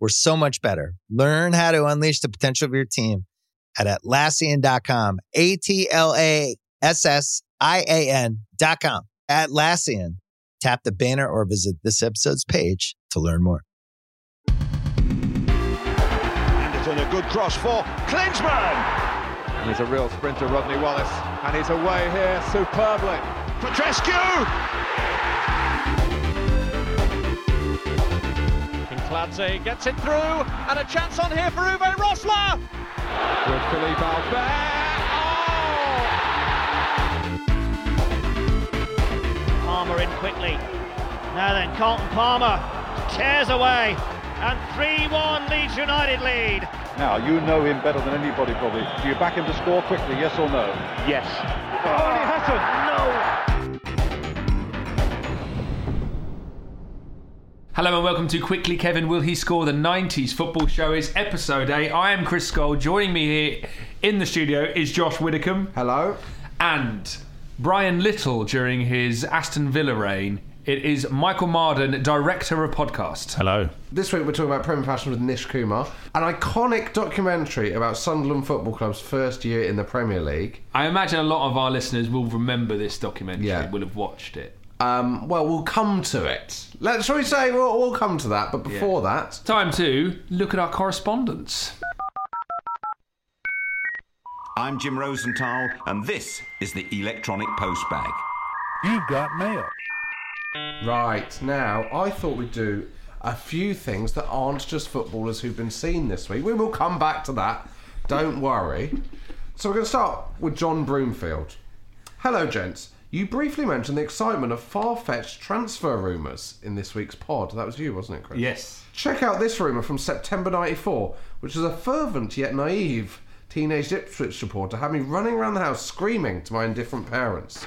we're so much better. Learn how to unleash the potential of your team at Atlassian.com. A T L A S S I A N.com. Atlassian. Tap the banner or visit this episode's page to learn more. Anderson, a good cross for Klinsmann. And he's a real sprinter, Rodney Wallace. And he's away here superbly. Petrescu! Kinkladze gets it through. And a chance on here for Uwe Rosler. With Philippe Albert. Oh! Palmer in quickly. Now then, Carlton Palmer tears away. And 3-1 Leeds United lead. Now, you know him better than anybody probably. Do you back him to score quickly, yes or no? Yes. Oh, he hasn't! Hello and welcome to Quickly Kevin Will He Score the 90s Football Show is episode 8. I am Chris Scull. Joining me here in the studio is Josh Widdicombe Hello. and Brian Little during his Aston Villa reign. It is Michael Marden, director of podcast. Hello. This week we're talking about Premier Passion with Nish Kumar, an iconic documentary about Sunderland Football Club's first year in the Premier League. I imagine a lot of our listeners will remember this documentary, Yeah. will have watched it. Um, well, we'll come to it. Let's shall we say we'll, we'll come to that, but before that, Time to look at our correspondence. I'm Jim Rosenthal, and this is the Electronic Postbag. You've got mail. right now, I thought we'd do a few things that aren't just footballers who've been seen this week. We will come back to that. Don't worry. So we're going to start with John Broomfield. Hello, gents. You briefly mentioned the excitement of far-fetched transfer rumours in this week's pod. That was you, wasn't it, Chris? Yes. Check out this rumour from September 94, which is a fervent yet naive teenage Ipswich supporter had me running around the house screaming to my indifferent parents.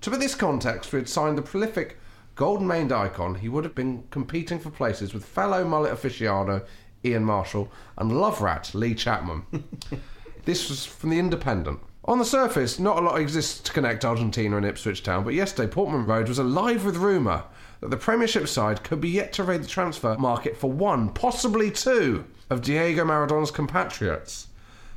To put this context, we had signed the prolific golden maned icon. He would have been competing for places with fellow mullet aficionado Ian Marshall and love rat Lee Chapman. this was from The Independent. On the surface, not a lot exists to connect Argentina and Ipswich Town, but yesterday Portman Road was alive with rumour that the Premiership side could be yet to raid the transfer market for one, possibly two, of Diego Maradona's compatriots.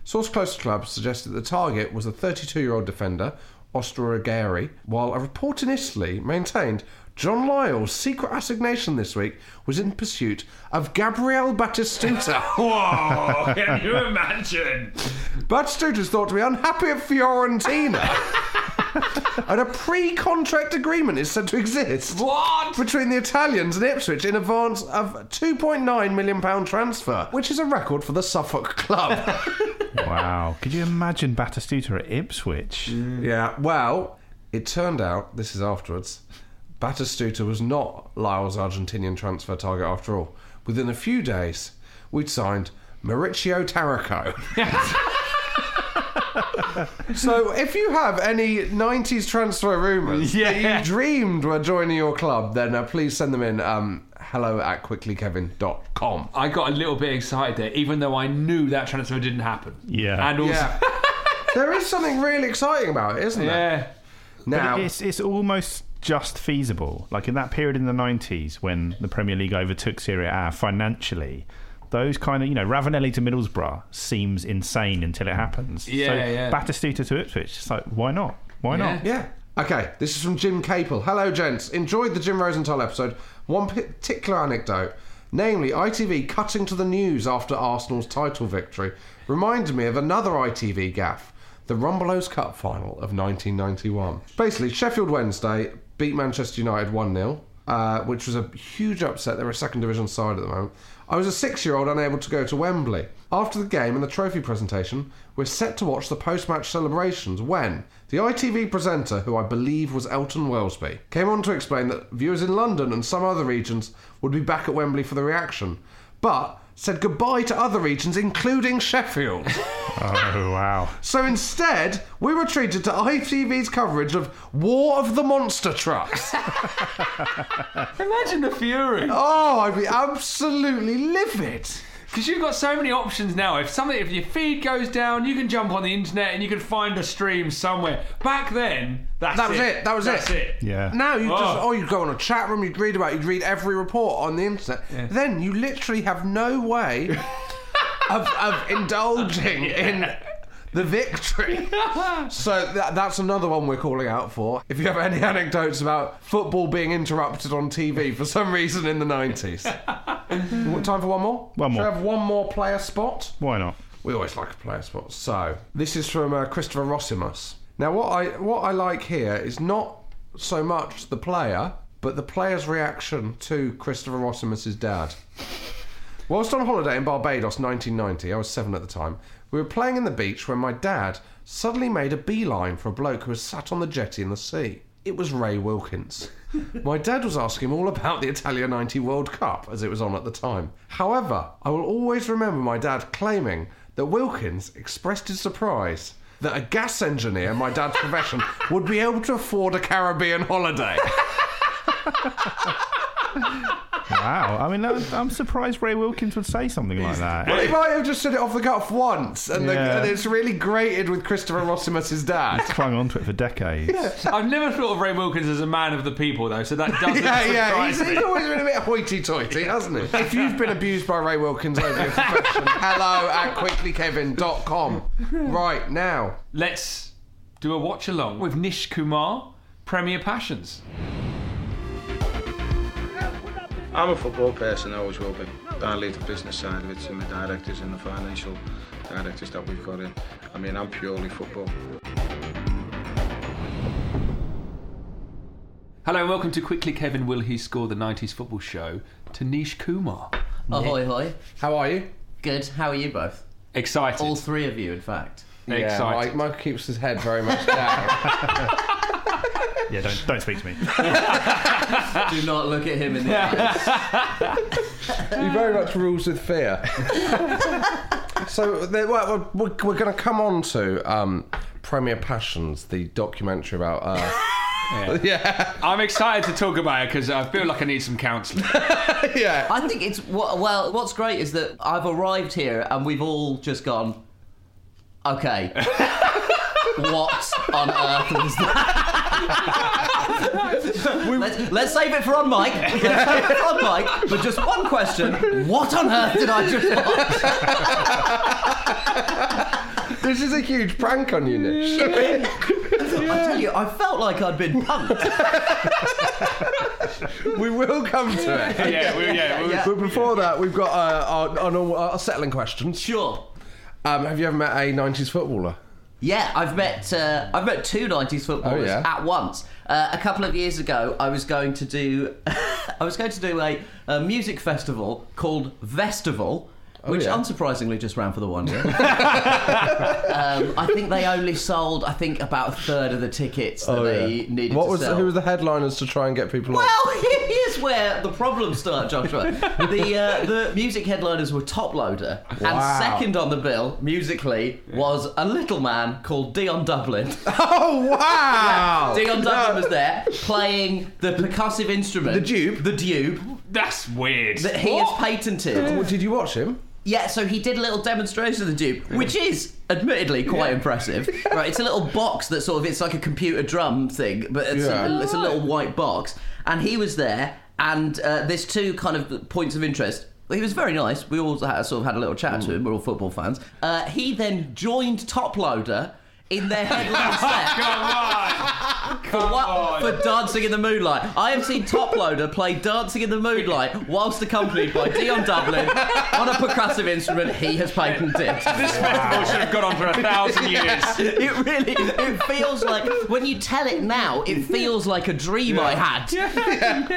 Source close to club suggested the target was a 32 year old defender, Aguirre, while a report in Italy maintained John Lyall's secret assignation this week was in pursuit of Gabriel Batistuta. Whoa, can you imagine? Batistuta is thought to be unhappy at Fiorentina. and a pre contract agreement is said to exist What? between the Italians and Ipswich in advance of a £2.9 million transfer, which is a record for the Suffolk club. Wow. Could you imagine Batistuta at Ipswich? Mm. Yeah, well, it turned out, this is afterwards, Batistuta was not Lyall's Argentinian transfer target after all. Within a few days, we'd signed Mauricio Taricco. so if you have any 90s transfer rumours that you dreamed were joining your club, then uh, please send them in um, hello at quicklykevin.com. I got a little bit excited there, even though I knew that transfer didn't happen. Yeah. And also, Yeah. there is something really exciting about it, isn't there? yeah. Now, It's, it's almost just feasible. Like in that period in the 90s when the Premier League overtook Serie A financially, those kind of, you know, Ravanelli to Middlesbrough seems insane until it happens. Yeah, so yeah. Batistuta to Ipswich, it's like, why not? Why not? Yeah. Okay, this is from Jim Capel. Hello, gents. Enjoyed the Jim Rosenthal episode. One particular anecdote, namely ITV cutting to the news after Arsenal's title victory, reminded me of another ITV gaff, the Rumbelows Cup final of 1991. Basically, Sheffield Wednesday beat Manchester United 1 0. Uh, which was a huge upset. They're a second division side at the moment. I was a six year old unable to go to Wembley. After the game and the trophy presentation, we're set to watch the post match celebrations when the ITV presenter, who I believe was Elton Welsby, came on to explain that viewers in London and some other regions would be back at Wembley for the reaction, but said goodbye to other regions, including Sheffield. Oh wow! So instead, we were treated to ITV's coverage of War of the Monster Trucks. Imagine the fury. oh, I'd be absolutely livid. Because you've got so many options now. If something, if your feed goes down, you can jump on the internet and you can find a stream somewhere. Back then, that's That was it. That was that's it. it. Yeah. Now you just Oh. oh you'd go on a chat room, you'd read about, it, you'd read every report on the internet. Then you literally have no way of, of indulging in the victory. so that, that's another one we're calling out for. If you have any anecdotes about football being interrupted on TV for some reason in the nineties, Want time for one more. One more. Should I have one more player spot? Why not? We always like a player spot. So this is from uh, Christopher Rossimus. Now, what I what I like here is not so much the player, but the player's reaction to Christopher Rossimus's dad. Whilst on holiday in Barbados, 1990, I was seven at the time. We were playing in the beach when my dad suddenly made a beeline for a bloke who was sat on the jetty in the sea. It was Ray Wilkins. My dad was asking him all about the Italia 90 World Cup as it was on at the time. However, I will always remember my dad claiming that Wilkins expressed his surprise that a gas engineer, my dad's profession, would be able to afford a Caribbean holiday. Wow. I mean, that, I'm surprised Ray Wilkins would say something like that. Well, he might have just said it off the cuff once, and, the, Yeah. and it's really grated with Christopher Rossimus's dad. He's clung onto it for decades. I've never thought of Ray Wilkins as a man of the people, though, so that doesn't yeah, yeah, he's, surprise he's me. always been a bit hoity-toity, hasn't he? If you've been abused by Ray Wilkins over your profession, hello at quicklykevin.com. Right now, Let's do a watch along with Nish Kumar, Premier Passions. I'm a football person, I always will be. I lead the business side of it and the directors and the financial directors that we've got in. I mean, I'm purely football. Hello and welcome to Quickly Kevin Will He Score the 90s Football Show Tanish Kumar. Ahoy, hoy. how are you? Good. How are you both? Excited. All three of you, in fact. Excited. Mike, Mike keeps his head very much down. Yeah, don't don't speak to me. Do not look at him in the eyes. he very much rules with fear. so there- well, we're, we're going to come on to um, Premier Passions, the documentary about. Uh, yeah. I'm excited to talk about it because I feel like I need some counselling. yeah. I think it's wha- well. What's great is that I've arrived here and we've all just gone. Okay. What on earth was that? let's, let's save it for on mic. Let's save it for on mic. But just one question: What on earth did I just watch? This is a huge prank on you, Nish. I tell you, I felt like I'd been punked. we will come to it. yeah, we, yeah, we, Yeah. But before that, we've got uh, our, our, our settling questions. Sure. Um, have you ever met a 90s footballer? Yeah, I've met uh, I've met two '90s footballers Oh, yeah? at once. Uh, a couple of years ago, I was going to do I was going to do a, a music festival called Vestival. Which Oh, yeah. unsurprisingly just ran for the one year. um, I think they only sold, I think, about a third of the tickets that they needed Oh, What to was sell. who was the headliners to try and get people? Well, here's where the problems start, Joshua. The uh, the music headliners were Toploader, Wow. and second on the bill musically was a little man called Dion Dublin. Oh wow! Dion Dublin was there playing the percussive instrument, The dube? the dube that's weird. that he has patented. Well, did you watch him? Yeah, so he did a little demonstration of the dube, which is admittedly quite impressive. Right, it's a little box that sort of it's like a computer drum thing, but it's, Yeah. a, it's a little white box, and he was there, and uh, there's two kind of points of interest. He was very nice. We all had, sort of had a little chat to him. We're all football fans. Uh, he then joined Toploader in their headline set. Come on. For what? For Dancing in the Moonlight. I have seen Toploader play Dancing in the Moonlight whilst accompanied by Dion Dublin on a percussive instrument he has patented. This festival should have gone on for a thousand years. It really, it feels like, when you tell it now, it feels like a dream I had.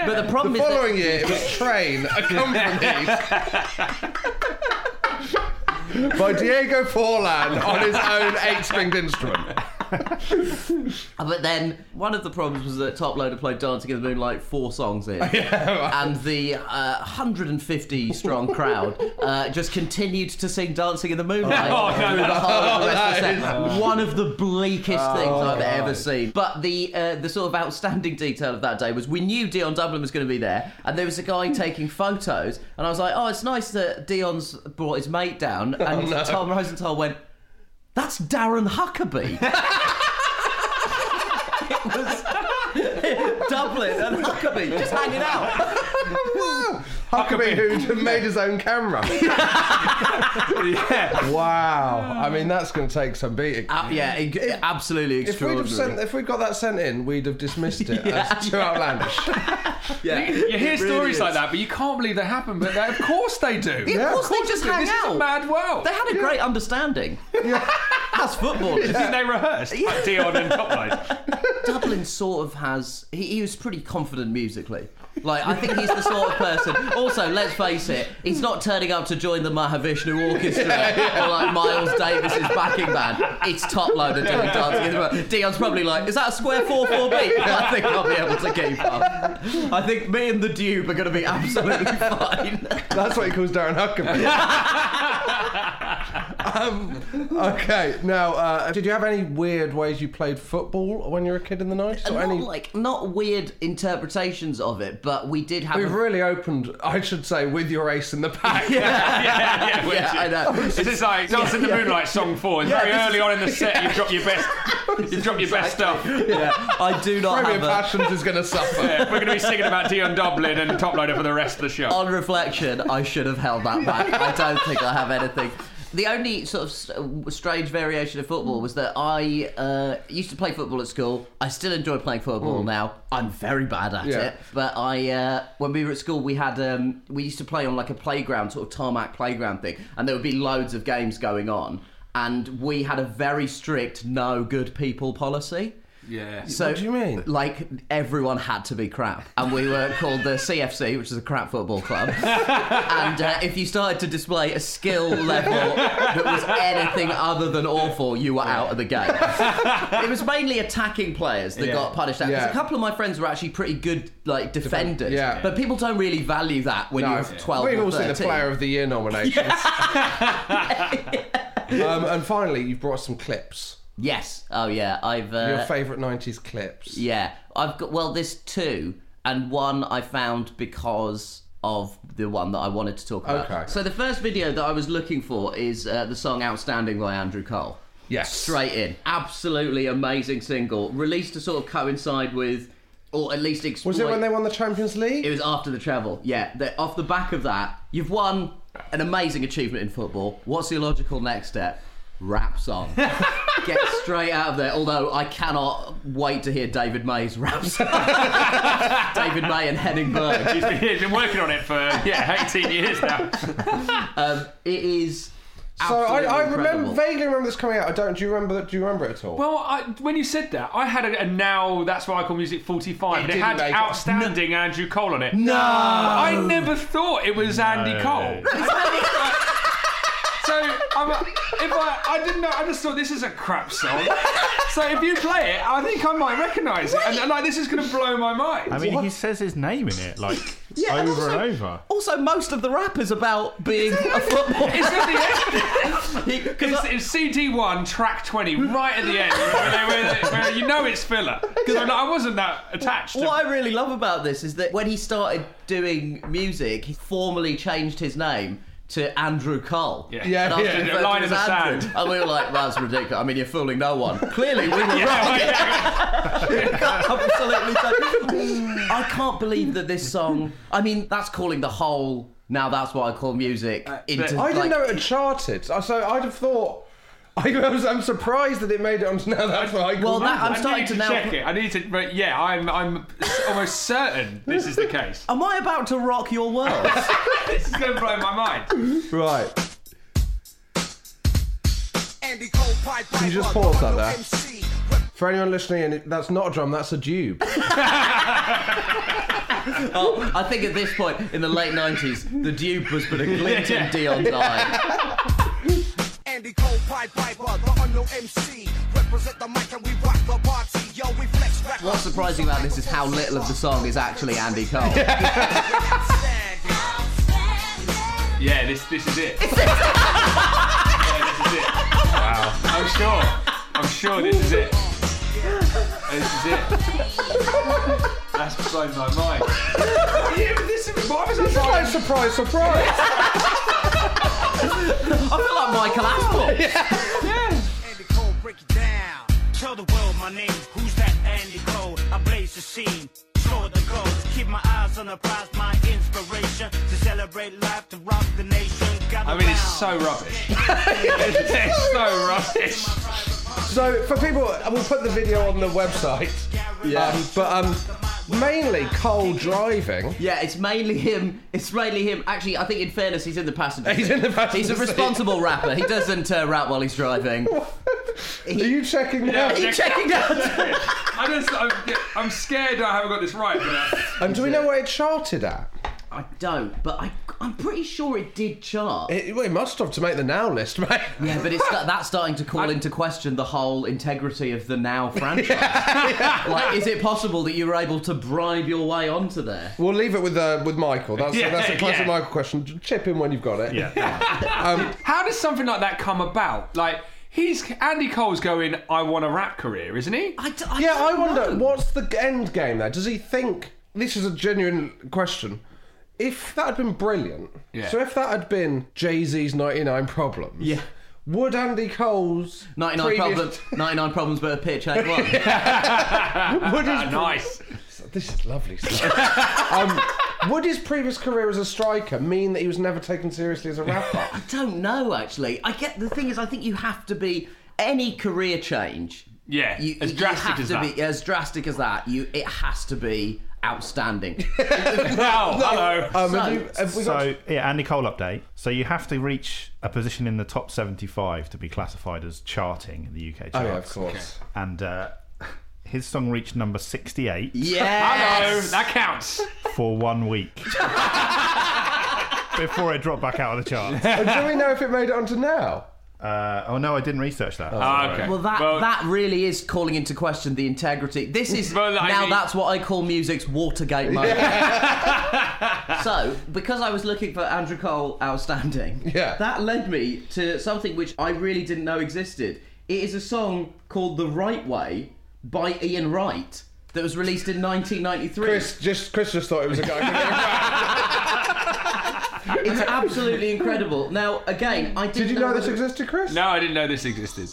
But the problem is The is following that, year, it was Train, accompanied by Diego Forlan on his own eight-stringed instrument. but then one of the problems was that Toploader played Dancing in the Moonlight four songs in, and the uh, 150 strong crowd uh, just continued to sing Dancing in the Moonlight Oh, no, through the no. whole the rest of the set. is- One of the bleakest things Oh, I've ever seen. But the uh, the sort of outstanding detail of that day was we knew Dion Dublin was going to be there, and there was a guy taking photos, and I was like, oh, it's nice that Dion's brought his mate down, and no. Tom Rosenthal went. That's Darren Huckerby. it was Dublin and Huckabee just hanging out. Huckerby who made his own camera. yeah. Wow. I mean, that's going to take some beating. Uh, yeah, ig- absolutely If we'd extraordinary. have sent, if we'd got that sent in, we'd have dismissed it as too outlandish. yeah, You, you hear really stories is. like that, but you can't believe they happen. But they, of course they do. Yeah, of course, they just do. hang this out. is a mad world. They had a great understanding. That's football. Didn't they rehearse? Like Dion and Top Load. Dublin sort of has. He, he was pretty confident musically. Like, I think he's the sort of person. Also, let's face it, he's not turning up to join the Mahavishnu Orchestra or like Miles Davis's backing band. It's top loader doing dancing in the room. Dion's probably like, is that a square 4 4 beat? I think I'll be able to keep up. I think me and the Dube are going to be absolutely fine. That's what he calls Darren Huckerby. um, okay, now, uh, did you have any weird ways you played football when you were a kid in the 90s? Or not any... like not weird interpretations of it, but we did have. We've a- really opened, I should say, with your ace in the pack. yeah, yeah. which Yeah, I know. This is like Dance in the Moonlight song four. It's Yeah, very early is- on in the set. You've dropped your best. You've dropped your best stuff. yeah, I do not Premium have a. Passions is going to suffer. Yeah, we're going to be singing about Dion Dublin and Toploader for the rest of the show. On reflection, I should have held that back. I don't think I have anything. The only sort of strange variation of football was that I uh, used to play football at school. I still enjoy playing football now. I'm very bad at Yeah. it. But I, uh, when we were at school, we had um, we used to play on like a playground, sort of tarmac playground thing, and there would be loads of games going on. And we had a very strict no good people policy. Yeah. So, What do you mean? Like everyone had to be crap, and we were called the CFC, which is a crap football club. and uh, if you started to display a skill level that was anything other than awful, you were out of the game. it was mainly attacking players that Yeah. got punished out. 'Cause Yeah. A couple of my friends were actually pretty good, like defenders. Yeah. But people don't really value that when No, you're 12 We've all seen the Player of the Year nominations. um, and finally, you've brought some clips. Yes. Oh yeah. I've. Uh, Your favourite 90s clips. Yeah, I've got well, there's two, and one I found because of the one that I wanted to talk about. Okay. So the first video that I was looking for is uh, the song "Outstanding" by Andrew Cole. Yes. Straight in, absolutely amazing single, released to sort of coincide with, or at least exploit. Was it when they won the Champions League? It was after the travel. Yeah, the, off the back of that, you've won an amazing achievement in football. What's your logical next step? Rap song. Get straight out of there. Although I cannot wait to hear David May's rap song. David May and Henning Berg. He's been, he's been working on it for yeah 18 years now. Um, it is. so I, I remember vaguely remember this coming out. I don't. Do you remember? Do you remember it at all? Well, I, when you said that, I had a, a now that's why I call music 45, and it had make it. outstanding Andrew Cole on it. No! I never thought it was Andy No. Cole. So I'm, if I, I didn't know, I just thought this is a crap song. So if you play it, I think I might recognise it, and, and, like this is going to blow my mind. I mean, he says his name in it like Yeah, and over also- and over. Also, most of the rap is about being a footballer. It's at the end. 'cause It's, it's CD1, track 20, right at the end, where, where, where you know it's filler. So like, I wasn't that attached. To, What I really love about this is that when he started doing music, he formally changed his name to Andrew Cole. Yeah. Yeah, And I was yeah. referred Line as in the Andrew. sand. And we were like, that's ridiculous. I mean, you're fooling no one. Clearly, we were wrong. yeah, Absolutely. so- I can't believe that this song. I mean, that's calling the whole. Now that's what I call music. Uh, into, I didn't like- know it had charted. So I'd have thought. I was, I'm surprised that it made it onto now. That's what I call Well, that- I'm starting need to to now- check it. I need to. But yeah, I'm. I'm almost certain this is the case. Am I about to rock your world? This is going to blow my mind. Right. Can you just pause that there? For anyone listening, in, that's not a drum. That's a tube. oh, I think at this point in the late 90s, the dube was but a glint in Yeah. Dion's eye. Andy Cole, Pied Piper, the unknown MC. Represent the mic and we rock the party. Yo, we flex records. What's surprising about this is how little of the song is actually Andy Cole. Yeah, this this is it. yeah, this is it. Wow. I'm sure. I'm sure this is it. This is it. That's blown my mind. yeah, but this is why was I This is like surprise, surprise. I feel like Michael Aspel. Andy Cole, break it down. Tell the world my name. Who's that Andy Cole? I blaze the scene. Score the goal. Keep my eyes on the prize. My inspiration to celebrate life, to rock the nation. Gather I mean, it's so rubbish. it's so rubbish. So for people, we'll put the video on the website. Yeah. Um, but um, mainly Cole driving. Yeah, it's mainly him. It's mainly him. Actually, I think in fairness, he's in the passenger. He's seat. in the passenger He's a seat. responsible rapper. He doesn't uh, rap while he's driving. Are you checking now? He checking out. I just, I'm, I'm scared I haven't got this right. But uh, And do we know what it charted at? I don't, but I, I'm pretty sure it did chart. It, well, it must have to make the now list, mate. Yeah, but it's that's starting to call into question the whole integrity of the Now franchise. Like, is it possible that you were able to bribe your way onto there? We'll leave it with uh, with Michael. That's Yeah, that's a classic yeah. Michael question. Chip in when you've got it. Yeah. how does something like that come about? Like, he's Andy Cole's going, I want a rap career, isn't he? I, d- I Yeah, I don't wonder know. what's the end game there. Does he think this is a genuine question? If that had been brilliant, Yeah. so if that had been Jay Z's ninety nine problems, Yeah. would Andy Cole's 99 previous- problems. 99 problems, but a pitch ain't one. would his nice. This is lovely stuff. um, would his previous career as a striker mean that he was never taken seriously as a rapper? I don't know actually. I get the thing is, I think you have to be any career change. Yeah, you, as you drastic have as to that. Be, as drastic as that. You it has to be outstanding. Wow, hello. Um, So- have, you, have we got So yeah, Andy Cole update. So you have to reach a position in the top 75 to be classified as charting in the UK charts. Oh yeah, of course. And uh, his song reached number 68 Yes! Hello, yes. that counts. for one week before it dropped back out of the charts. And do we know if it made it onto now? Uh, oh no, I didn't research that. Ah, okay. Well, that Well- that really is calling into question the integrity. This is Well, I now mean- that's what I call music's Watergate moment. so, because I was looking for Andrew Cole outstanding, Yeah. that led me to something which I really didn't know existed. It is a song called "The Right Way" by Ian Wright that was released in 1993. Chris just Chris just thought it was a guy. It's absolutely incredible. Now, again, I didn't Did you know this existed, Chris? No, I didn't know this existed.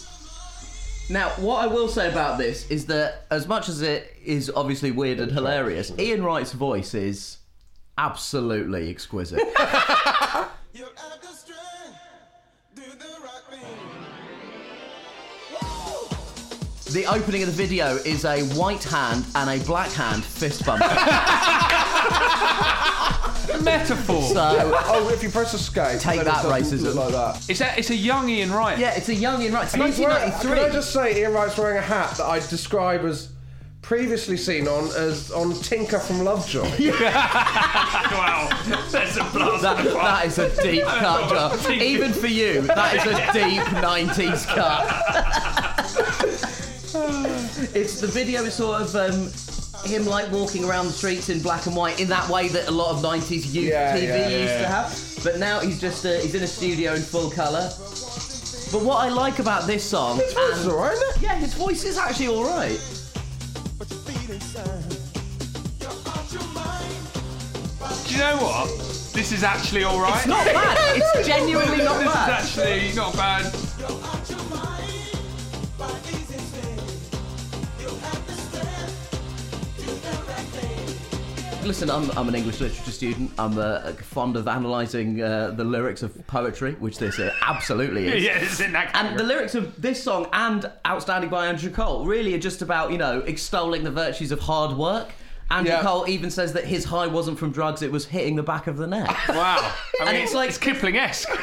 Now, what I will say about this is that, as much as it is obviously weird and hilarious, Ian Wright's voice is absolutely exquisite. The opening of the video is a white hand and a black hand fist bump. Metaphor. So, Oh, if you press escape, Take then that, it doesn't racism. look like that. It's a, it's a young Ian Wright. yeah, it's a young Ian Wright. It's He's wearing- 1993. Can I just say, Ian Wright's wearing a hat that I describe as previously seen on as on Tinker from Lovejoy. wow. That's a blast. That, that is a deep cut, John. Even for you, that is a deep 90s cut. it's the video is sort of um, him like walking around the streets in black and white in that way that a lot of 90s youth Yeah, TV yeah, used yeah. to have. But now he's just uh, he's in a studio in full colour. But what I like about this song, His voice is alright, isn't it? yeah, his voice is actually all right. Do you know what? This is actually all right. It's not bad. It's genuinely not this bad. is actually not bad. Listen, I'm, I'm an English literature student. I'm uh, fond of analysing uh, the lyrics of poetry, which this uh, absolutely is. Yeah, it's in that And the lyrics of this song and Outstanding by Andrew Cole really are just about, you know, extolling the virtues of hard work. Andrew Yeah. Cole even says that his high wasn't from drugs, it was hitting the back of the neck. Wow. I mean, And it's like- it's Kipling-esque.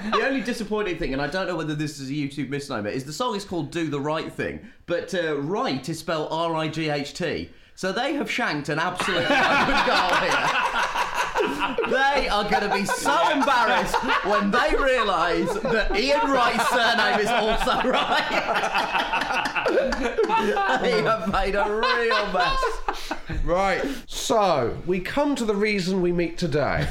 the only disappointing thing, and I don't know whether this is a YouTube misnomer, is the song is called Do the Right Thing, but uh, right is spelled R I G H T. So they have shanked an absolute open goal here. they are going to be so embarrassed when they realise that Ian Wright's surname is also right. they have made a real mess. Right. So we come to the reason we meet today.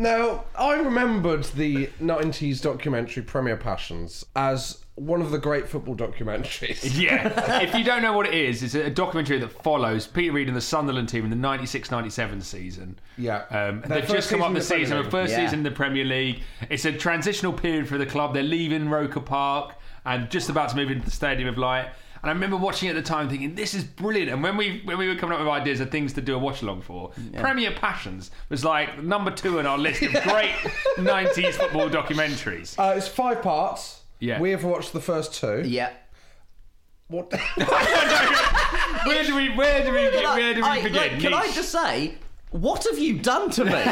Now, I remembered the '90s documentary Premier Passions as one of the great football documentaries. Yeah. if you don't know what it is, it's a documentary that follows Peter Reid and the Sunderland team in the 96-97 season. Yeah. Um, they've just come up the the season, League. the first Yeah. season in the Premier League. It's a transitional period for the club. They're leaving Roker Park and just about to move into the Stadium of Light. And I remember watching it at the time, thinking this is brilliant. And when we when we were coming up with ideas of things to do a watch along for, Premier Passions was like number two on our list of great '90s football documentaries. Uh, it's five parts. Yeah. We have watched the first two. Yeah. What? Where do we where do we where do we I- begin? like, can I just say, what have you done to me?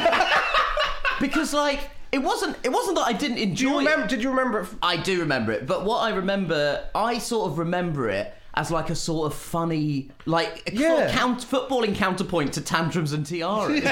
because like it wasn't it wasn't that I didn't enjoy. You remember? It. Did you remember it? I do remember it, but what I remember, I sort of remember it as like a sort of funny, like Yeah. count, footballing counterpoint to tantrums and tiaras.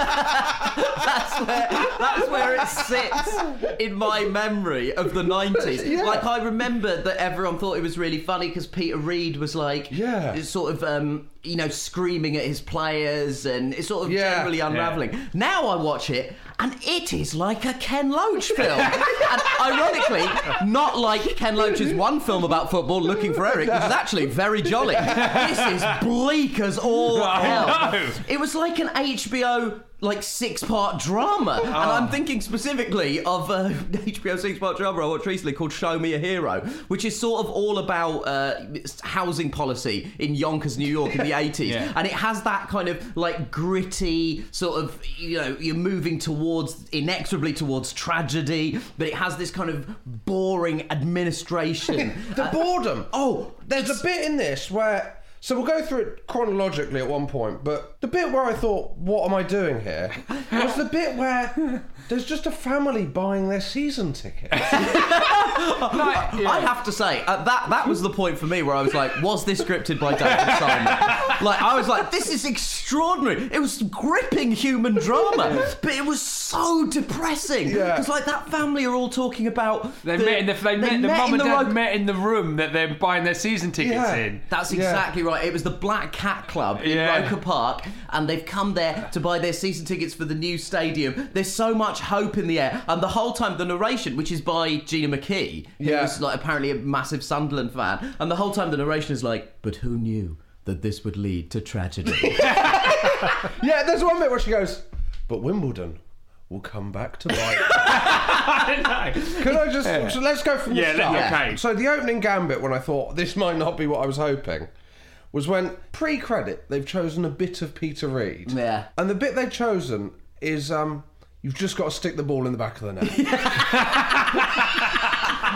that's where that's where it sits in my memory of the nineties. Yeah. Like I remember that everyone thought it was really funny because Peter Reid was like, Yeah. sort of. Um, you know, screaming at his players and it's sort of Yeah. generally unraveling. Now I watch it and it is like a Ken Loach film. and ironically, not like Ken Loach's one film about football, Looking for Eric, which is actually very jolly. This is bleak as all hell. It was like an HBO like six part drama. And I'm thinking specifically of uh, HBO six part drama I watched recently called Show Me a Hero, which is sort of all about uh, housing policy in Yonkers, New York in the 80s. Yeah. And it has that kind of like gritty sort of, you know, you're moving towards, inexorably towards tragedy, but it has this kind of boring administration. The Uh, boredom. oh, There's a bit in this where. So we'll go through it chronologically at one point, but the bit where I thought, what am I doing here? was the bit where there's just a family buying their season tickets. I have to say, uh, that that was the point for me where I was like, was this scripted by David Simon? like, I was like, this is extraordinary. It was gripping human drama, but it was so depressing. Yeah. Because, like, that family are all talking about. They the- met in the they, met, the mum and the dad road- met in the room that they're buying their season tickets Yeah. in. That's Yeah. exactly right. It was the Black Cat Club in Yeah. Roker Park, and they've come there to buy their season tickets for the new stadium. There's so much hope in the air, and the whole time the narration, which is by Gina McKee, who Yeah. was like apparently a massive Sunderland fan, and the whole time the narration is like, "But who knew that this would lead to tragedy?" yeah, there's one bit where she goes, but Wimbledon will come back to. I know. Can I just so let's go from the Yeah, let- start. okay. So the opening gambit, when I thought this might not be what I was hoping, was when pre-credit they've chosen a bit of Peter Reid. Yeah. And the bit they've chosen is um, you've just got to stick the ball in the back of the net.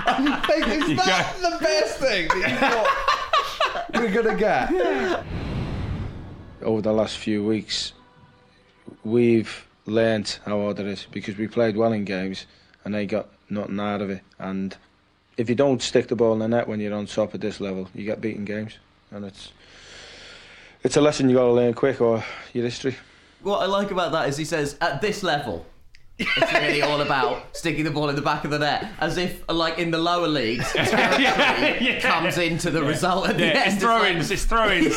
and you think, is You that the best thing that you thought we're gonna get? over the last few weeks, we've learnt how hard it is because we played well in games and they got nothing out of it. And if you don't stick the ball in the net when you're on top at this level, you get beaten games, and it's it's a lesson you got to learn quick or your history. what I like about that is he says, "At this level." It's really all about sticking the ball in the back of the net, as if, like in the lower leagues, territory yeah. comes into the result at the Yeah, end. it's It's throw-ins. It's throw-ins.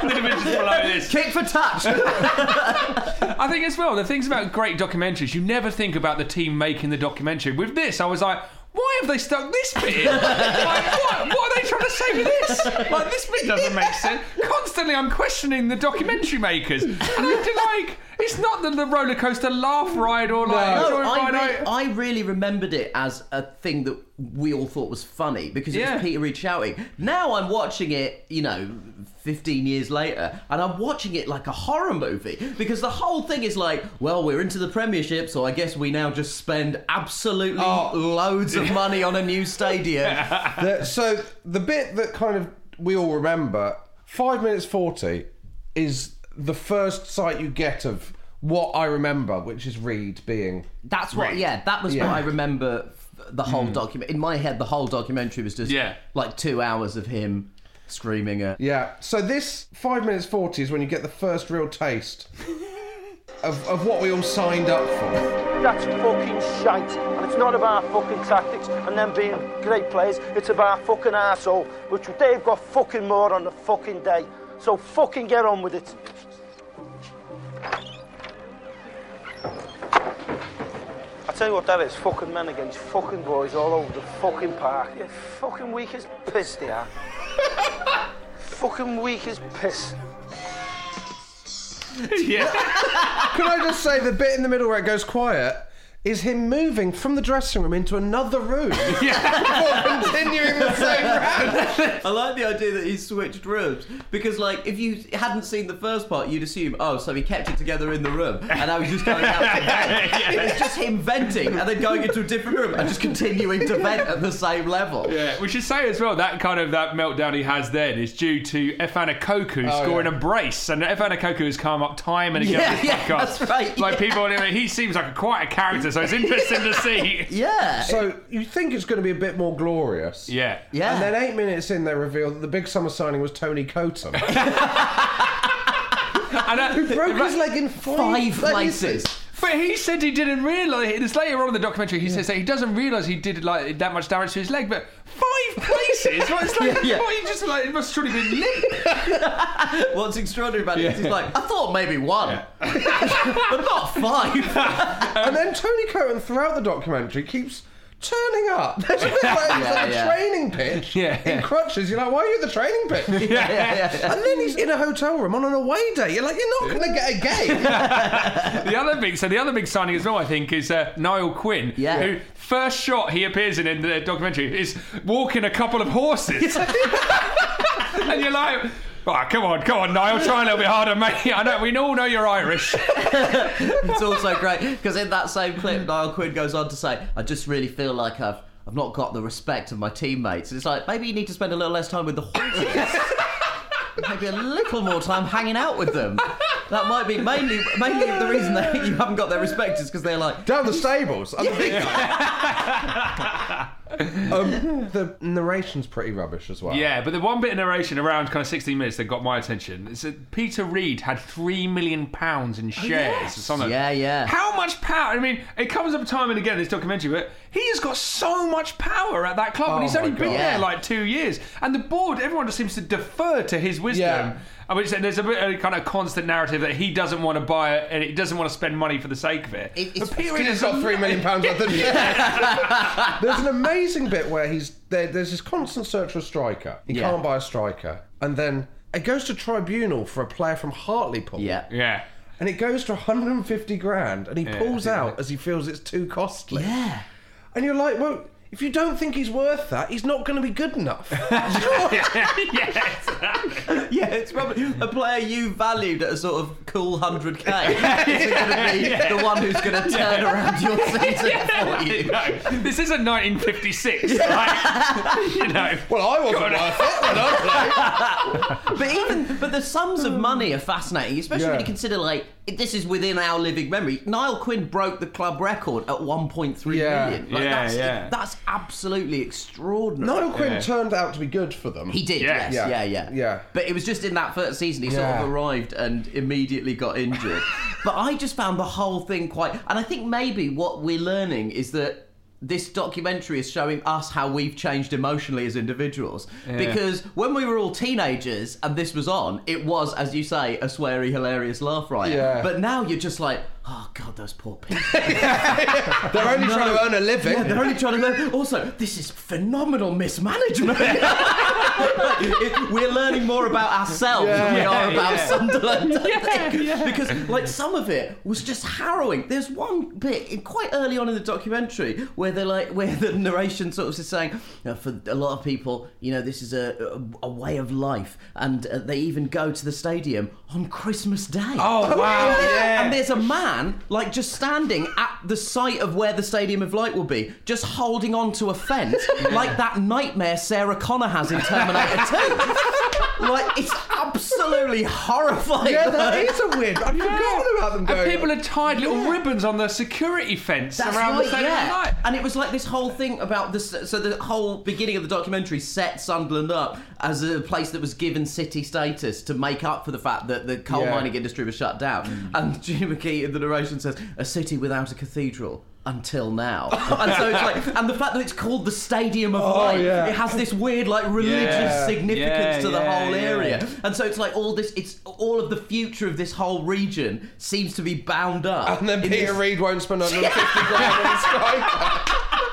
the divisions below this. Kick for touch. I think as well, the things about great documentaries, you never think about the team making the documentary. With this, I was like, why have they stuck this bit in? like, what, what are they trying to say with this? Like, this bit doesn't make sense. Constantly, I'm questioning the documentary makers. And I feel like, it's not the, the roller coaster laugh ride or like, No, joy I, ride. re- I really remembered it as a thing that we all thought was funny because it Yeah. was Peter Reid shouting. Now I'm watching it, you know, 15 years later, and I'm watching it like a horror movie because the whole thing is like, well, we're into the Premiership, so I guess we now just spend absolutely Oh. loads of money on a new stadium. The- so the bit that kind of we all remember, five minutes forty, is the first sight you get of what I remember, which is Reid being. That's what, Reid. yeah, that was Yeah. what I remember. The whole mm. document in my head, the whole documentary was just Yeah. like two hours of him screaming it. Yeah. So this five minutes forty is when you get the first real taste of, of what we all signed up for. That's fucking shite. And it's not about fucking tactics and them being great players. It's about fucking arsehole, which they've got fucking more on the fucking day. So fucking get on with it. Tell you what that is, fucking men against fucking boys all over the fucking park. You're fucking weak as piss, they are. fucking weak as piss. yeah. Can I just say the bit in the middle where it goes quiet is him moving from the dressing room into another room before continuing the same round. I like the idea that he switched rooms because, like, if you hadn't seen the first part, you'd assume, oh, so he kept it together in the room, and now he's just going out to vent. It's just him venting and then going into a different room and just continuing to vent at the same level. Yeah, we should say as well that kind of that meltdown he has then is due to Efan Ekoku Oh, scoring yeah. a brace, and Efan Ekoku has come up time and again. Yeah, yeah, podcast. that's right, Like yeah. people, he seems like a, quite a character, so it's interesting to see. Yeah. So you think it's going to be a bit more glorious? Yeah. Yeah. And then eight minutes in, they reveal that the big summer signing was Tony Coton. And, uh, Who broke his leg in five, places. But he said he didn't realise. This later on in the documentary, he says that he doesn't realise he did like that much damage to his leg. But five places? Well, it's like, Yeah, yeah. what, he just like it must surely been limp. What's extraordinary about it is he's like, I thought maybe one, but not five. and then Tony Coton, throughout the documentary, keeps turning up. There's a bit like, it's Yeah, like a training pitch Yeah. in crutches. You're like, why are you at the training pitch? yeah, yeah, yeah. And then he's in a hotel room on an away day. You're like, you're not going to get a game. the other big, so the other big signing as well, I think, is uh, Niall Quinn. Yeah. Who first shot he appears in in the documentary is walking a couple of horses, and you're like. Oh, come on, come on, Niall, try a little bit harder, mate. I know we all know you're Irish. it's also great because in that same clip, Niall Quinn goes on to say, "I just really feel like I've I've not got the respect of my teammates." And it's like maybe you need to spend a little less time with the horses. maybe a little more time hanging out with them. That might be mainly mainly the reason that you haven't got their respect is because they're like Down the stables. I'm the um, the narration's pretty rubbish as well. Yeah, but the one bit of narration around kind of 16 minutes that got my attention is that Peter Reid had three million pounds in shares. or something. Yeah, yeah. How much power? I mean, it comes up time and again in this documentary, but he has got so much power at that club, and Oh he's only my been God. there like two years. And the board, everyone just seems to defer to his wisdom. Yeah. I mean, there's a bit of kind of constant narrative that he doesn't want to buy it and he doesn't want to spend money for the sake of it. It- it's- But Peter has got three million pounds worth of There's an amazing bit where he's there, there's this constant search for a striker. He Yeah. can't buy a striker, and then it goes to tribunal for a player from Hartlepool. yeah. Yeah. and it goes to 150 grand, and he Yeah, pulls yeah. out as he feels it's too costly. Yeah. And you're like, well, if you don't think he's worth that, he's not going to be good enough. yes. Yeah, it's probably a player you valued at a sort of cool 100k. Is going to be the one who's going to turn around your season for you. No, this isn't 1956. Like, you know. well, I wasn't worth it when I played. But even but the sums of money are fascinating, especially when you consider like this is within our living memory. Niall Quinn broke the club record at 1.3 million. Yeah. Like, Yeah, that's, yeah. that's absolutely extraordinary. Niall Quinn Yeah. turned out to be good for them. He did, Yes. yes, Yeah. yeah, yeah, Yeah. But it was just in that first season he sort Yeah. of arrived and immediately got injured. but I just found the whole thing quite, and I think maybe what we're learning is that this documentary is showing us how we've changed emotionally as individuals. Because when we were all teenagers and this was on, it was, as you say, a sweary, hilarious laugh riot. Yeah. But now you're just like, oh god, those poor people. They're only No. trying to earn a living. Yeah, they're only trying to learn. Also, this is phenomenal mismanagement. It- we're learning more about ourselves than we Yeah, are about yeah. Sunderland. I think. Because, like, some of it was just harrowing. There's one bit in- quite early on in the documentary where they're like, where the narration sort of is saying, you know, for a lot of people, you know, this is a, a, a way of life, and uh, they even go to the stadium on Christmas Day. Oh, wow, yeah. And there's a man, like, just standing at the site of where the Stadium of Light will be, just holding on to a fence, like that nightmare Sarah Connor has in Terminator 2. like, it's absolutely horrifying. Yeah, that like- is a weird. I'd forgotten about them And people had tied little ribbons on the security fence That's around right, the stadium yeah. night. And it was like this whole thing about this. So the whole beginning of the documentary set Sunderland up as a place that was given city status to make up for the fact that the coal Yeah. mining industry was shut down. Mm. And Gina McKee in the narration says, "A city without a cathedral." Until now, and so it's like, and the fact that it's called the Stadium of Oh, Light, yeah. it has this weird, like, religious Yeah. significance Yeah, to the whole area, and so it's like all this, it's all of the future of this whole region seems to be bound up. and then Peter this- Reid won't spend 150 grand on his striker.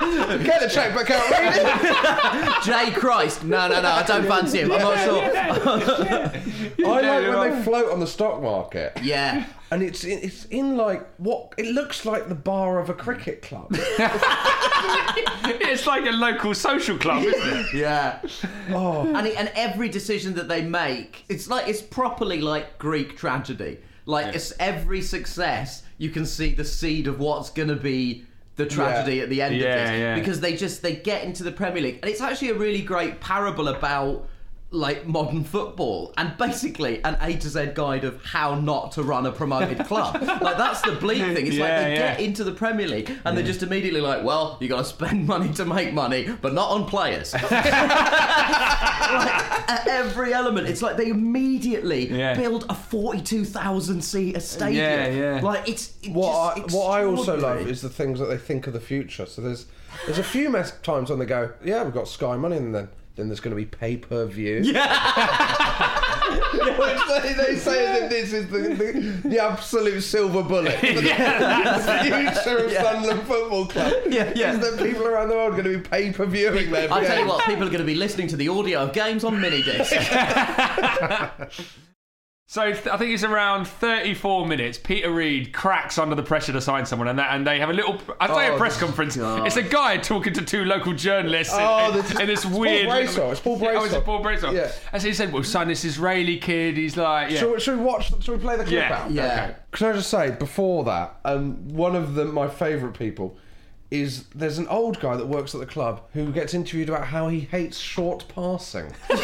Get the checkbook out, Reid. Jay Christ. No, no, no, I don't fancy him. I'm not sure. I like when they float on the stock market. Yeah. And it's in, it's in like what it looks like the bar of a cricket club. it's like a local social club, isn't it? Yeah. Oh. And, it, and every decision that they make, it's like it's properly like Greek tragedy. Like it's every success, you can see the seed of what's going to be the tragedy Yeah. at the end Yeah, of this yeah. because they just they get into the Premier League and it's actually a really great parable about like modern football and basically an A to Z guide of how not to run a promoted club. like that's the bleak thing. It's like they yeah. get into the Premier League and they're just immediately like, well, you got to spend money to make money, but not on players. like, at every element, it's like they immediately Yeah. build a forty-two thousand seat stadium. Yeah, yeah. Like it's, it's what I, what I also love is the things that they think of the future. So there's there's a few times when they go, yeah, we've got Sky Money, and then then there's going to be pay per view. Yeah. Which they, they say that this is the, the, the absolute silver bullet for the, the future of Sunderland Football Club. Yeah, yeah. Is that people around the world are going to be pay per viewing their I tell you what, people are going to be listening to the audio of games on mini disc. So I think it's around 34 minutes. Peter Reid cracks under the pressure to sign someone, and, that, and they have a little. I say Oh, a press conference. God. It's a guy talking to two local journalists in- Oh, in, this is- in this it's Paul weird. Brayshaw, it's Paul Yeah, oh, is it Brayshaw. Paul Brayshaw? Yeah. And so he said, "Well, son, this Israeli kid. He's like, yeah, Should, we- should we watch? Should we play the clip Yeah. out? Yeah. Okay. Can I just say before that, um, one of the, my favourite people is there's an old guy that works at the club who gets interviewed about how he hates short passing.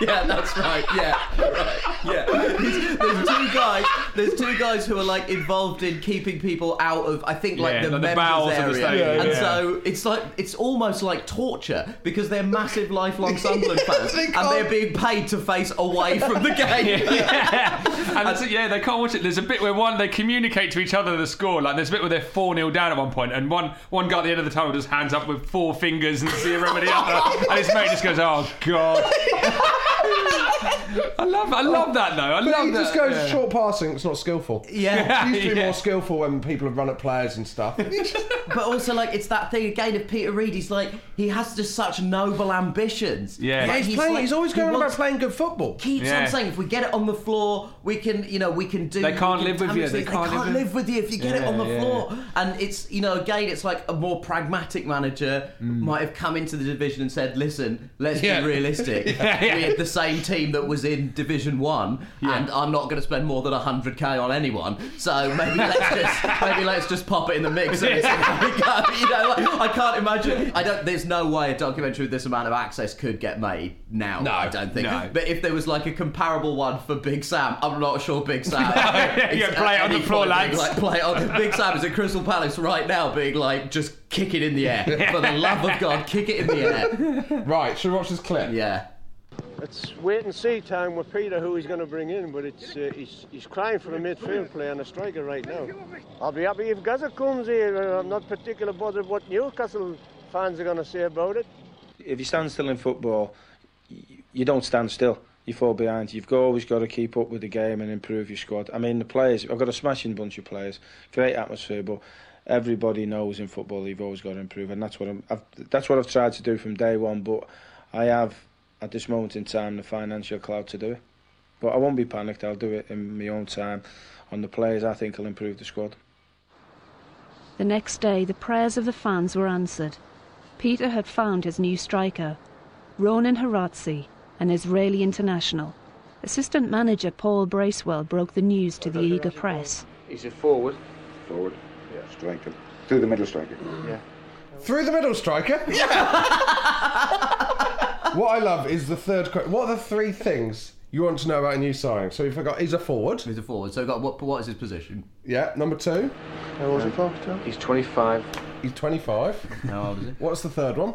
Yeah, that's right. Yeah, right. Yeah. There's, there's two guys. There's two guys who are like involved in keeping people out of. I think like Yeah, the like the members bowels of the area, stadium, Yeah, and yeah. so it's like it's almost like torture because they're massive lifelong Sunderland fans They and can't- they're being paid to face away from the game. yeah. And it's- yeah, they can't watch it. There's a bit where one they communicate to each other the score. Like there's a bit where they're four 0 down at one point, and one one guy at the end of the tunnel just hands up with four fingers and zero at the other, and his mate just goes, "Oh God." I love, I love that though. I But love he that. just goes yeah. short passing. It's not skillful. Yeah. It used to be Yeah. more skillful when people have run at players and stuff. But also, like, it's that thing again of Peter Reid. He's like, he has just such noble ambitions. Yeah. Like, he's, playing, like- he's always he going on about playing good football. keeps Yeah. on saying if we get it on the floor, we can, you know, we can do. They can't live with you, damage they things. can't live with- live with you if you get it on the yeah. floor. And it's, you know, again, it's like a more pragmatic manager Mm. might have come into the division and said, "Listen, let's Yeah. be realistic. Yeah, yeah. We had the same team that was in Division One, and I'm not going to spend more than hundred k on anyone. So maybe let's just maybe let's just pop it in the mix and see how we go. You know, like, I can't imagine. I don't. There's no way a documentary with this amount of access could get made now. No, I don't think. no. But if there was like a comparable one for Big Sam, I'm not sure Big Sam. Yeah, is play it on the floor, lads. Like, play on. Big Sam is at Crystal Palace right now, being like just kick it in the air. For the love of God, kick it in the air. Right, should we watch this clip? Yeah. It's wait and see time with Peter who he's going to bring in, but it's uh, he's, he's crying for a midfield player and a striker right now. I'll be happy if Gazza comes here. Uh, I'm not particularly bothered what Newcastle fans are going to say about it. If you stand still in football, you don't stand still. You fall behind. You've always got to keep up with the game and improve your squad. I mean, the players. I've got a smashing bunch of players, great atmosphere, but everybody knows in football you've always got to improve, and that's what I'm. I've, that's what I've tried to do from day one. But I have, at this moment in time, the financial clout to do it. But I won't be panicked. I'll do it in my own time. On the players, I think I'll improve the squad. The next day, the prayers of the fans were answered. Peter had found his new striker, Ronen Harazi, an Israeli international. Assistant manager Paul Bracewell broke the news to the eager press. He's a forward. Forward. Yeah, striker. Through the middle striker. Yeah. Through the middle striker? what I love is the third question. What are the three things you want to know about a new signing? So we've got he's a forward. He's a forward. So we've got what? What is his position? Yeah. Number two. How old is he, Paul? He's 25. He's 25. How old is he? What's the third one?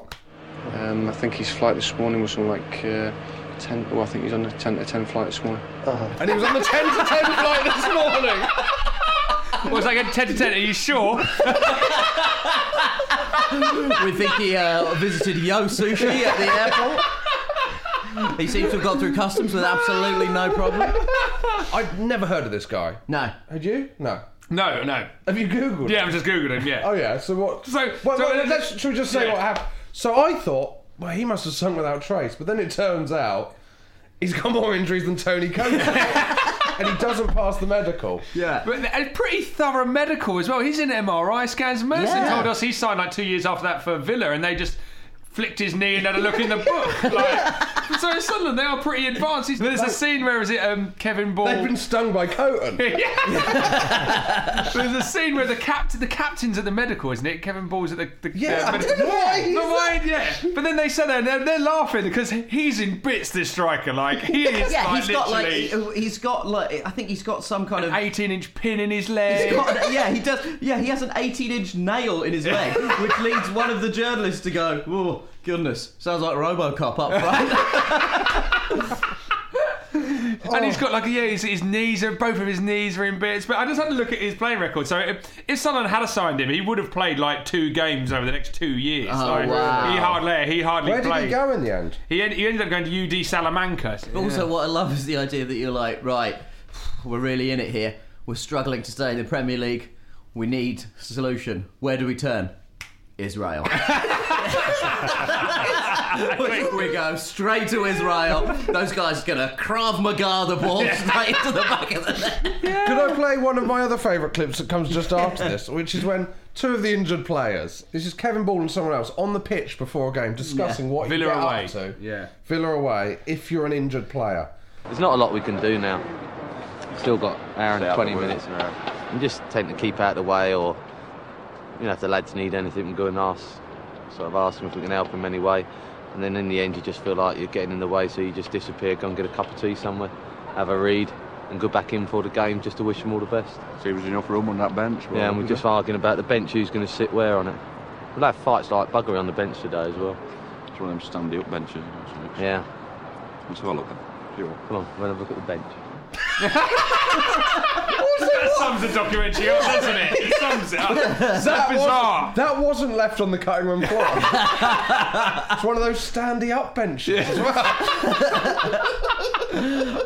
Um, I think his flight this morning was on like uh, 10. Well, I think he's on the 10 to 10 flight this morning. And he was on the 10 to 10 flight this morning. What was like a 10 to 10? Are you sure? we think he uh, visited Yo Sushi at the airport. He seems to have got through customs with absolutely no problem. I'd never heard of this guy. No. Had you? No. No, no. Have you googled? Yeah, I've just googled him. Yeah. Oh yeah. So what? So, Well, so well, let's should we just say yeah. what happened? So I thought, well, he must have sunk without trace, but then it turns out he's got more injuries than Tony Coton, and he doesn't pass the medical. Yeah. But a pretty thorough medical as well. He's in MRI scans. Merson Yeah. told us he signed like two years after that for Villa, and they just flicked his knee and had a look in the book. Like, so Sunderland, they are pretty advanced. He's- There's a scene where is it um, Kevin Ball? They've been stung by Coton. yeah. There's a scene where the captain, the captain's at the medical, isn't it? Kevin Ball's at the, the Yeah, uh, I medical. don't know why he's But why- yeah. But then they said that and they're, they're laughing because he's in bits. This striker, like he is. Yeah, like, he's got like literally he's got like I think he's got some kind of 18 inch pin in his leg. He's got, yeah, he does. Yeah, he has an 18-inch nail in his leg, which leads one of the journalists to go, "Oh goodness, sounds like RoboCop up front." And he's got like yeah, his, his knees are both of his knees are in bits. But I just had to look at his playing record. So if, if Sunderland had signed him, he would have played like two games over the next two years. Oh, Like, wow. He hardly he hardly Where did played. he go in the end? He, en- he ended up going to UD Salamanca. But also, what I love is the idea that you're like, right, we're really in it here. We're struggling to stay in the Premier League. We need a solution. Where do we turn? Israel. we, we go straight to Israel. Those guys are gonna Krav Maga the ball straight into the back of the net. Could I play one of my other favourite clips that comes just after this, which is when two of the injured players, this is Kevin Ball and someone else, on the pitch before a game discussing Yeah. what you Villa get away. up to. Yeah. Villa away, if you're an injured player. There's not a lot we can do now. Still got hour and out 20 the way. minutes. And just tend to keep out of the way or, you know, if the lads need anything, we go and ask, sort of asked them if we can help them any way. And then in the end, you just feel like you're getting in the way, so you just disappear, go and get a cup of tea somewhere, have a read, and go back in for the game just to wish them all the best. So he was enough room on that bench. Yeah, and we're just arguing about the bench, who's going to sit where on it. We'll have fights like buggery on the bench today as well. It's one of them standing up benches. Yeah. Let's have a look. Sure. Come on, we'll have a look at the bench. That sums the documentary up, doesn't it? It sums it up. So That bizarre. wasn't, that wasn't left on the cutting room floor. it's one of those standy up benches as well.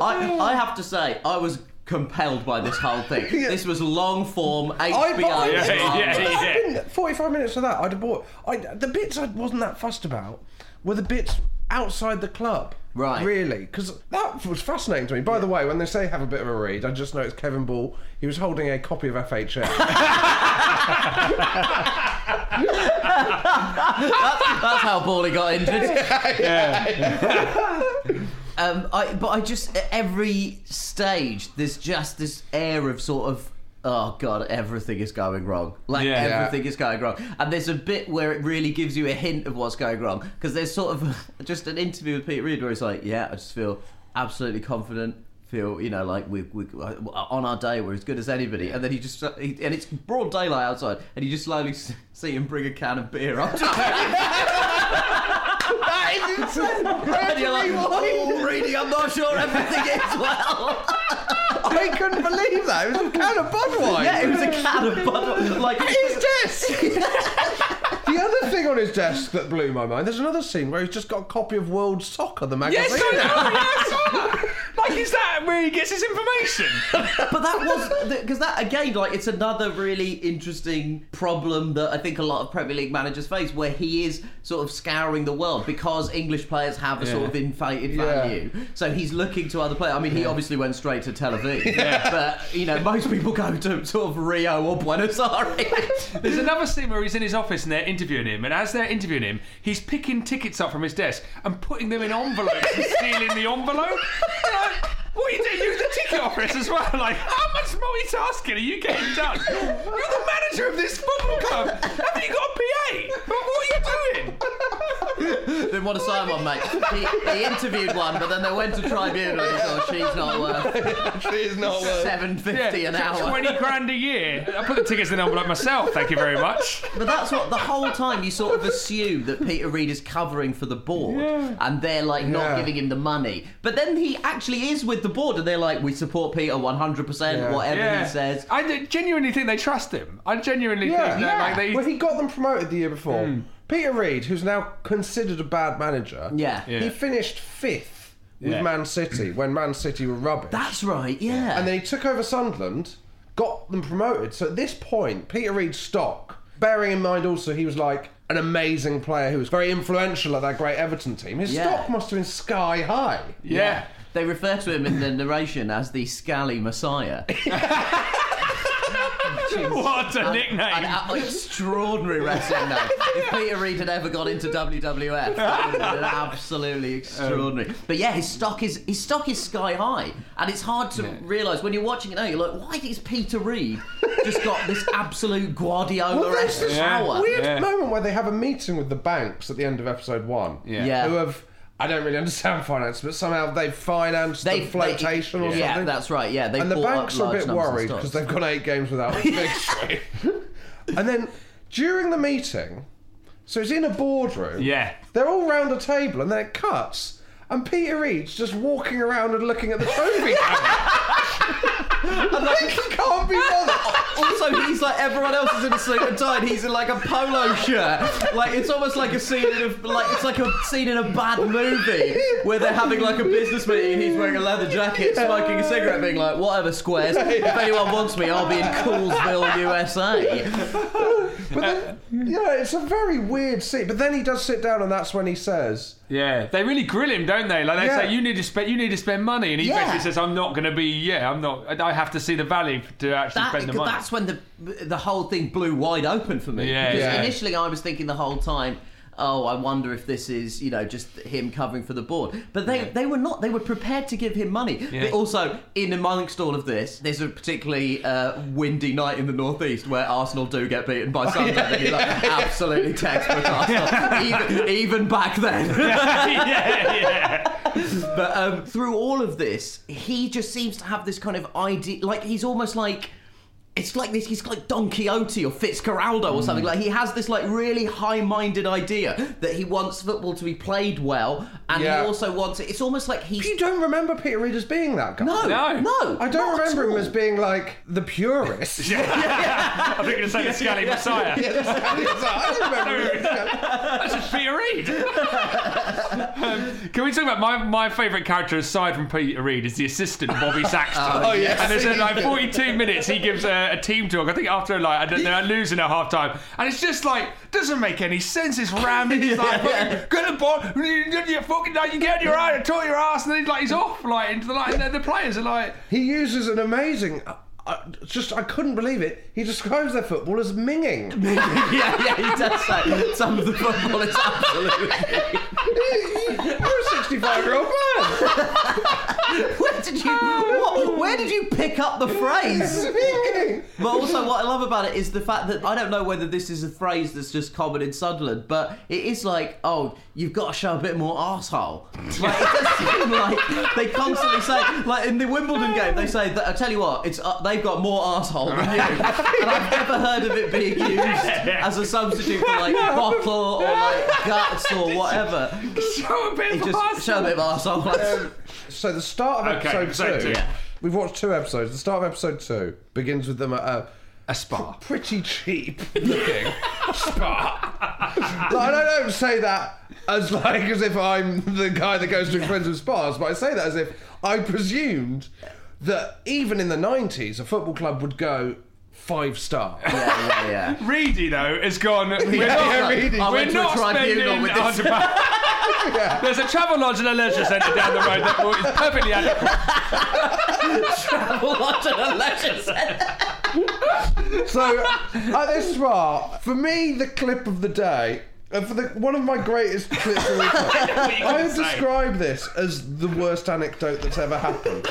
I, I have to say, I was compelled by this whole thing. This was long form HBO. I, but I, Yeah, yeah, yeah. 45 minutes of that, I'd have bought. I, the bits I wasn't that fussed about were the bits outside the club. Right. Really? Because that was fascinating to me. By the way, when they say have a bit of a read, I just noticed Kevin Ball, he was holding a copy of FHM. that's, that's how Bally got injured. Yeah. Um, I, but I just at every stage there's just this air of sort of oh god everything is going wrong. Like Yeah. everything is going wrong. And there's a bit where it really gives you a hint of what's going wrong. Because there's sort of just an interview with Pete Reid where he's like yeah I just feel absolutely confident feel you know like we, we on our day we're as good as anybody. And then he just he, and it's broad daylight outside and you just slowly s- see him bring a can of beer up to that is insane! and you're like oh Reidy I'm not sure everything is well I couldn't believe that. It was a can of Budweiser. Yeah, it was a can of Budweiser. Like his desk. the other thing on his desk that blew my mind. There's another scene where he's just got a copy of World Soccer, the magazine. Yes, I know. Yes. like, is that where he gets his information? but that was because that again, like, it's another really interesting problem that I think a lot of Premier League managers face, where he is sort of scouring the world because English players have a sort of inflated Yeah. value. So he's looking to other players. I mean, he obviously went straight to Tel Aviv, Yeah. but you know, most people go to sort of Rio or Buenos Aires. There's another scene where he's in his office and they're interviewing him, and as they're interviewing him, he's picking tickets up from his desk and putting them in envelopes and stealing the envelope. What are you doing? You're the ticket office as well. Like, how much multitasking are you getting done? You're the manager of this football club. Haven't you got a PA? What are you doing? Didn't want to sign one, mate. He, he interviewed one, but then they went to tribunal and he thought she's not worth. she's not worth. Seven fifty an hour. 20 grand a year. I put the tickets in the envelope myself, thank you very much. But that's what the whole time you sort of assume that Peter Reid is covering for the board, and they're like not Yeah. giving him the money. But then he actually is with the board, and they're like, "We support Peter 100, percent Yeah. whatever Yeah. he says." I genuinely think they trust him. I genuinely Yeah, think that, like, they. well, he got them promoted the year before. Hmm. Peter Reid, who's now considered a bad manager, Yeah. he finished fifth with Yeah. Man City when Man City were rubbish. That's right, yeah. And then he took over Sunderland, got them promoted. So at this point, Peter Reid's stock, bearing in mind also he was like an amazing player who was very influential at that great Everton team, his Yeah. stock must have been sky high. yeah. They refer to him in the narration as the Scally Messiah. What a An- nickname. An, a- extraordinary wrestling name. If Peter Reid had ever got into WWF, that would have been absolutely extraordinary. Um, but yeah, his stock is his stock is sky high, and it's hard to realise when you're watching it now. You're like, why is Peter Reid just got this absolute Guardiola-esque there's this power? weird Yeah. moment where they have a meeting with the banks at the end of episode one. Yeah. Yeah. Who have I don't really understand finance, but somehow they've financed They- the flotation or they- yeah, something. that's right, yeah, they and the bought up banks are a bit worried because they've got eight games without a victory. and then during the meeting, so it's in a boardroom. Yeah. They're all round a table, and then it cuts, and Peter Reid's just walking around and looking at the trophy cabinet. like, he can't be bothered. Also, he's like everyone else is in a suit and tie, and he's in like a polo shirt. Like it's almost like a scene in a like it's like a scene in a bad movie where they're having like a business meeting and he's wearing a leather jacket, smoking a cigarette, being like, "Whatever, squares. If anyone wants me, I'll be in Coolsville, USA." But then, yeah, it's a very weird scene. But then he does sit down, and that's when he says, Yeah, they really grill him, don't they? Like they Yeah. say, you need to spend, you need to spend money, and he Yeah. basically says, "I'm not going to be. Yeah, I'm not. I have to see the value to actually That, spend the money." that's when the the whole thing blew wide open for me. Yeah, because yeah. initially I was thinking the whole time, oh, I wonder if this is you know just him covering for the board. But they they were not. They were prepared to give him money. Yeah. But also, in amongst all of this, there's a particularly uh, windy night in the northeast where Arsenal do get beaten by Sunderland, and you're like, absolutely textbook Arsenal, even, even back then. yeah, yeah. But um, through all of this, he just seems to have this kind of idea. Like he's almost like. It's like this. He's like Don Quixote or Fitzcarraldo or something. Mm. Like he has this like really high-minded idea that he wants football to be played well, and Yeah. he also wants it. It's almost like he's You don't remember Peter Reid as being that guy? no, No. no. I don't not remember him all. as being like the purist. I think you're going to say the Scally Messiah. Yeah, that's- I don't remember him as- That's just Peter Reid. Um, can we talk about my, my favourite character aside from Peter Reid is the assistant Bobby Saxton. Oh, yes. And there's uh, like 42 minutes he gives a, a team talk. I think after like I don't- they're losing at half time, and it's just like doesn't make any sense. It's rambling. He's like, "Get the ball, you, you fucking like you get your eye, and talk your ass, and then he's like he's off like into the like, and then the players are like. He uses an amazing. I, I, just I couldn't believe it. He describes their football as minging. yeah, yeah, he does say some of the football is absolutely. You're 65 year old man. Where did you? What, where did you pick up the phrase? But also, what I love about it is the fact that I don't know whether this is a phrase that's just common in Sunderland, but it is like, oh, you've got to show a bit more arsehole. Like, it does seem like they constantly say, like in the Wimbledon game, they say that I tell you what, it's uh, they've got more arsehole than you, and I've never heard of it being used as a substitute for like bottle or like guts or whatever. Show a bit It just arsehole. Show a bit of arsehole. Like, um, So the start of Okay, episode episode two. two. We've watched two episodes. The start of episode two begins with them at a A spa. pretty cheap looking spa. like, I don't say that as like as if I'm the guy that goes to expensive spas, but I say that as if I presumed that even in the 90s, a football club would go five star. yeah, yeah, yeah. Reidy though has gone. We're Yeah, not, yeah, Reidy. I we're went to a not tribunal spending with this. £100. There's a travel lodge and a leisure centre down the road that is perfectly adequate. Travel onto the leisure centre. So at this spa, for me, the clip of the day. And for the, one of my greatest clips of the time, I would describe this as the worst anecdote that's ever happened.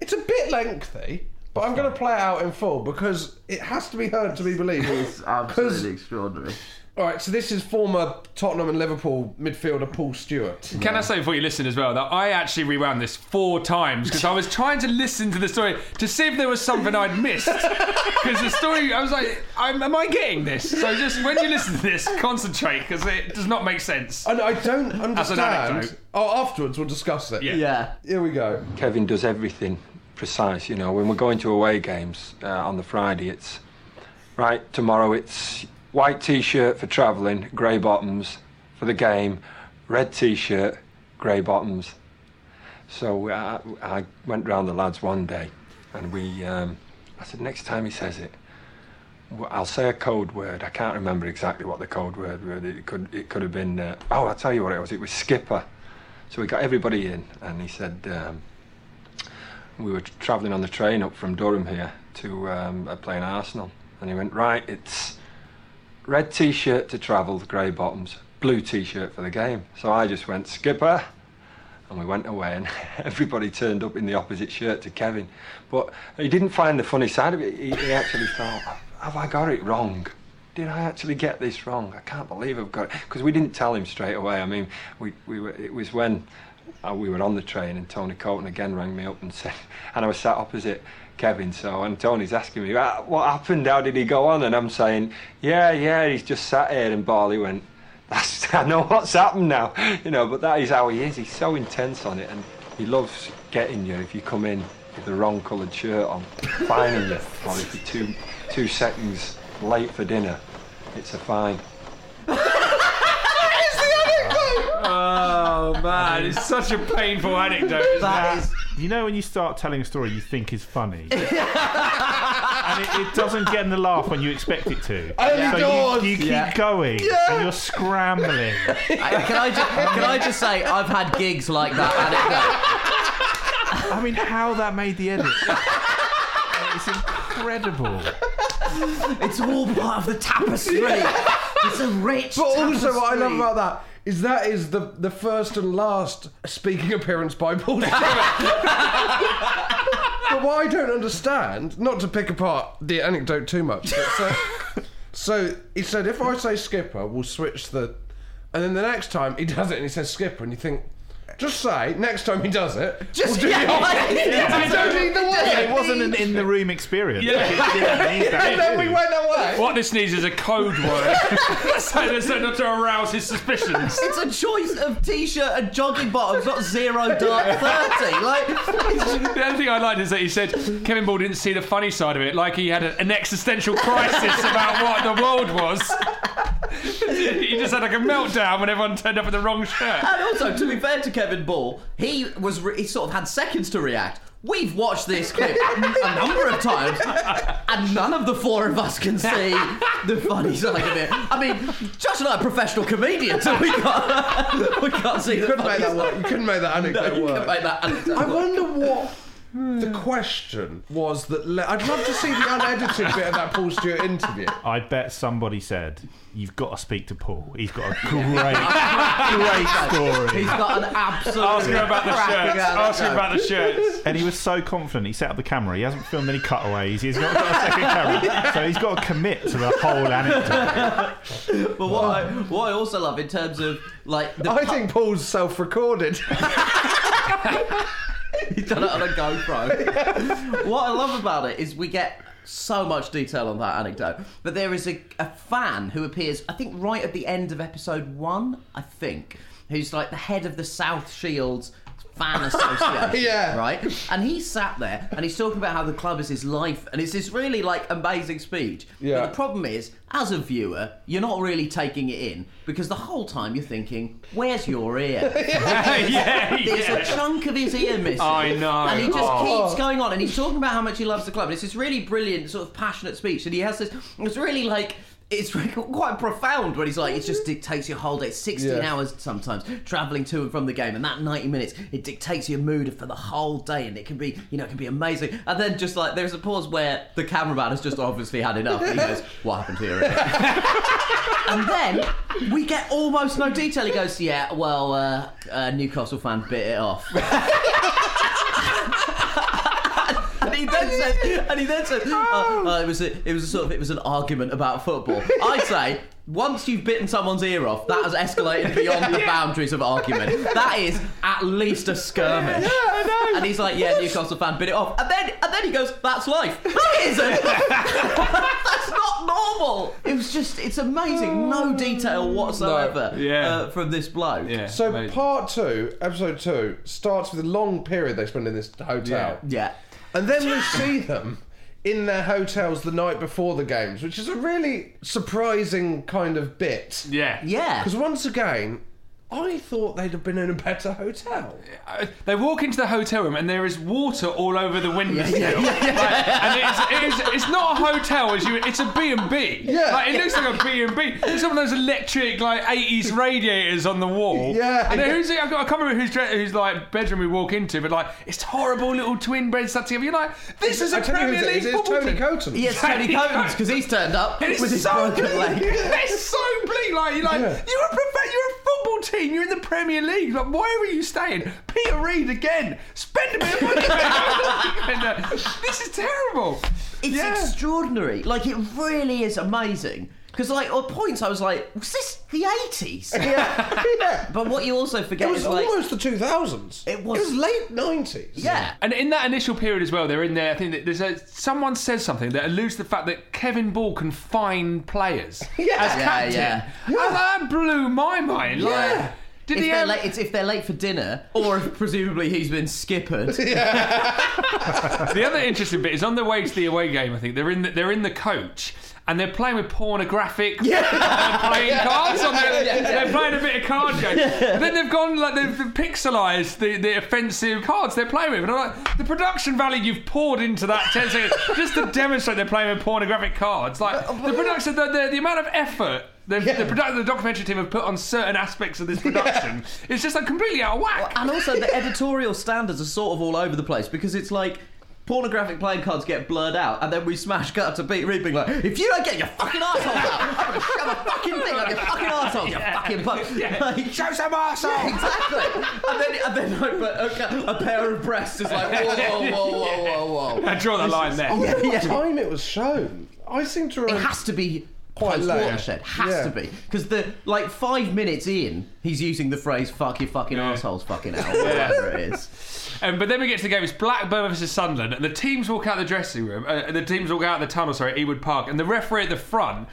it's a bit lengthy, But I'm going to play it out in full because it has to be heard to be believed. It's absolutely extraordinary. All right, so this is former Tottenham and Liverpool midfielder Paul Stewart. Can I say before you listen as well that I actually rewound this four times because I was trying to listen to the story to see if there was something I'd missed. Because the story, I was like, I'm, am I getting this? So just when you listen to this, concentrate because it does not make sense. And I don't As an understand. anecdote. Oh, afterwards we'll discuss it. Yeah. Yeah. Here we go. Kevin does everything precise. You know, when we're going to away games uh, on the Friday, it's right tomorrow. It's white t-shirt for travelling, grey bottoms for the game, red t-shirt, grey bottoms. So uh, I went round the lads one day, and we. Um, I said next time he says it, I'll say a code word. I can't remember exactly what the code word was. It could it could have been. Uh, oh, I'll tell you what it was. It was skipper. So we got everybody in, and he said. Um, we were travelling on the train up from Durham here to um, playing Arsenal, and he went right. It's red t-shirt to travel, grey bottoms, blue t-shirt for the game. So I just went skipper, and we went away, and everybody turned up in the opposite shirt to Kevin. But he didn't find the funny side of it. He, he actually thought, "Have I got it wrong?" Did I actually get this wrong? I can't believe I've got it because we didn't tell him straight away. I mean, we, we were, it was when we were on the train and Tony Coton again rang me up and said, and I was sat opposite Kevin. So and Tony's asking me, "Ah, what happened? How did he go on? And I'm saying, yeah, yeah, he's just sat here. And Bally went, that's I know what's happened now, you know. But that is how he is. He's so intense on it, and he loves getting you if you come in with the wrong coloured shirt on, fining you, or if you're two two seconds late for dinner, it's a fine. Oh man, it's such a painful anecdote. Isn't That it? is. You know when you start telling a story you think is funny, and it, it doesn't get in the laugh when you expect it to. Only so doors. you, you keep Yeah. going, Yeah. and you're scrambling. I- Can I, just, can I just say, I've had gigs like that anecdote. I mean, how that made the edit? It's incredible. It's all part of the tapestry. It's a rich But also, what I love tapestry. about that is that is the the first and last speaking appearance by Paul but what I don't understand, not to pick apart the anecdote too much, so, so he said, if I say skipper, we'll switch the, and then the next time he does it and he says skipper, and you think. Just say next time he does it. Just- we'll do yeah, the opposite. yeah. You don't need the Yeah, way. it wasn't an in the room experience. Yeah. It didn't that. And then we went away. What this needs is a code word, so, so not to arouse his suspicions. It's a choice of t-shirt and jogging bottoms, not zero dark thirty. Like, The other thing I liked is that he said Kevin Ball didn't see the funny side of it, like he had an existential crisis about what the world was. he just had like a meltdown when everyone turned up in the wrong shirt. and also, to be fair to Kevin Ball, he was re- he sort of had seconds to react. We've watched this clip a number of times, and none of the four of us can see the funny side of it. I mean, Josh and I are professional comedians, so we can't we can't see You the couldn't funny make that side. work. You couldn't make that anecdote No, you work. couldn't make that anecdote I work. wonder what the hmm. question was that. Le- I'd love to see the unedited bit of that Paul Stewart interview. I bet somebody said, "You've got to speak to Paul. He's got a great, great story." He's got an absolute. Ask him about the shirts. Ask him about the shirts. And he was so confident. He set up the camera. He hasn't filmed any cutaways. He's not got a second camera, so he's got to commit to the whole anecdote. But what I, what I also love in terms of like the I think Paul's self-recorded. He's done it on a GoPro. what I love about it is we get so much detail on that anecdote. But there is a, a fan who appears, I think, right at the end of episode one, I think, who's like the head of the South Shields fan association. Yeah. Right? And he sat there and he's talking about how the club is his life and it's this really like amazing speech. Yeah. But the problem is, as a viewer, you're not really taking it in because the whole time you're thinking, where's your ear? yeah, There's yeah. a chunk of his ear missing. I know. And he just Oh. keeps going on, and he's talking about how much he loves the club. And it's this really brilliant, sort of passionate speech, and he has this. It's really like. It's really quite profound when he's like, it just dictates your whole day. 16 Yeah. hours sometimes, travelling to and from the game, and that 90 minutes, it dictates your mood for the whole day, and it can be, you know, it can be amazing. And then just like, there's a pause where the cameraman has just obviously had enough, and he goes, What happened here? and then we get almost no detail. He goes, Yeah, well, uh, a Newcastle fan bit it off. and he then said, and he then said, oh, oh, it was a, it was a sort of it was an argument about football. I'd say. Once you've bitten someone's ear off, that has escalated beyond the boundaries of argument. That is at least a skirmish. Yeah, I know. And he's like, "Yeah, Newcastle fan bit it off," and then and then he goes, "That's life." No, it isn't. That's not normal. It was just, it's amazing. No detail whatsoever No. Yeah. uh, from this bloke. So part two, episode two, starts with a long period they spend in this hotel. Yeah. And then we see them in their hotels the night before the games, which is a really surprising kind of bit. Yeah. Yeah. Because once again, I thought they'd have been in a better hotel. Uh, They walk into the hotel room and there is water all over the windowsill. Yeah, yeah, yeah. Like, and it's, it is, it's not a hotel, as you, it's a B&B. Yeah. Like, it looks like a B&B. It's one of those electric, like, 80s radiators on the wall. Yeah. And then who's it? I can't remember whose, dre- whose like, bedroom we walk into, but, like, it's horrible little twin beds stuck together. You're like, this is a I tell you Premier who's it League is, it's football Tony team. Coton. Yes, Tony Coton, because he's turned up And it's with his so broken bleak. leg. It's so bleak. Like you're like Yeah. you're a prof- you're a football team. You're in the Premier League. Like why are you staying? Peter Reid again. Spend a bit of money. This is terrible. It's extraordinary. Like, it really is amazing. Because, like, at points I was like, was this the 80s? Yeah. yeah. But what you also forget It was is, like, almost the 2000s. It was- It was late 90s. yeah. And in that initial period as well, they're in there. I think that there's a someone says something that alludes to the fact that Kevin Ball can find players Yeah. as Yeah, captain. yeah. And that blew my mind. Yeah. Like, did If he they're, ever- late, it's if they're late for dinner, or if presumably he's been skippered. the other interesting bit is on the way to the away game. I think they're in the, they're in the coach. And they're playing with pornographic uh, playing cards. On their, Yeah, yeah. They're playing a bit of card game. But then they've gone like they've pixelised the, the offensive cards they're playing with. And I'm like, the production value you've poured into that 10 seconds just to demonstrate they're playing with pornographic cards. Like the production, the, the, the amount of effort the, the, produ- the documentary team have put on certain aspects of this production is just like completely out of whack. And also, the editorial standards are sort of all over the place because it's like pornographic playing cards get blurred out, and then we smash cut to Pete Reid being like, "If you don't get your fucking arsehole out, I'm gonna shove a fucking thing up your fucking arsehole, you fucking punk." Like, Show some arsehole! Yeah, exactly. And then, and then like, but, okay, a pair of breasts is like, whoa, whoa, whoa, whoa, whoa, whoa. I draw the line there. I Yeah, what yeah. time it was shown. I seem to It has to be Quite post late. watershed. Has Yeah. to be because the like five minutes in, he's using the phrase "fuck your fucking assholes, fucking out," whatever it is. Um, but then we get to the game. It's Blackburn versus Sunderland, and the teams walk out the dressing room. Uh, the teams walk out the tunnel. Sorry, Ewood Park, and the referee at the front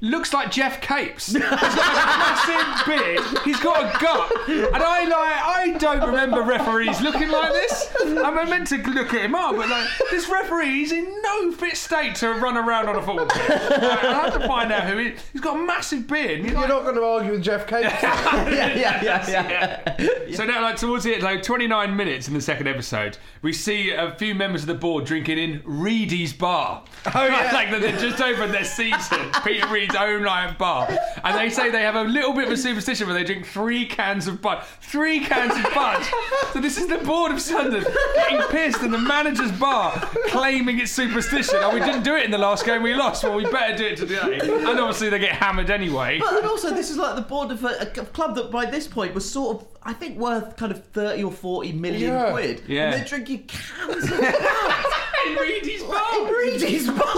looks like Geoff Capes. He's got a massive beard. He's got a gut, and I like. I don't remember referees looking like this. I'm meant to look at him up, but like this referee, he's in no fit state to run around on a football pitch. Like, I have to find out who he. Is. He's got a massive beard. You're like- not going to argue with Geoff Capes. yeah, yeah, yeah, yeah. So now, like towards the end, like 29 minutes in the second episode, we see a few members of the board drinking in Reidy's bar. Oh yeah. like that they've just opened their season, Peter Reid's own like bar, and they say they have a little bit of a superstition where they drink three cans of bud, three cans of bud. So this is the board of Sunderland getting pissed in the manager's bar, claiming it's superstition. Oh, we didn't do it in the last game, we lost. Well, we better do it today. And obviously they get hammered anyway. But and also, this is like the board of a, a club that by this point was sort of, I think, worth kind of thirty or forty million Yeah. quid. Yeah. And they're drinking cans of bud in Reidy's bar. in Reidy's bar.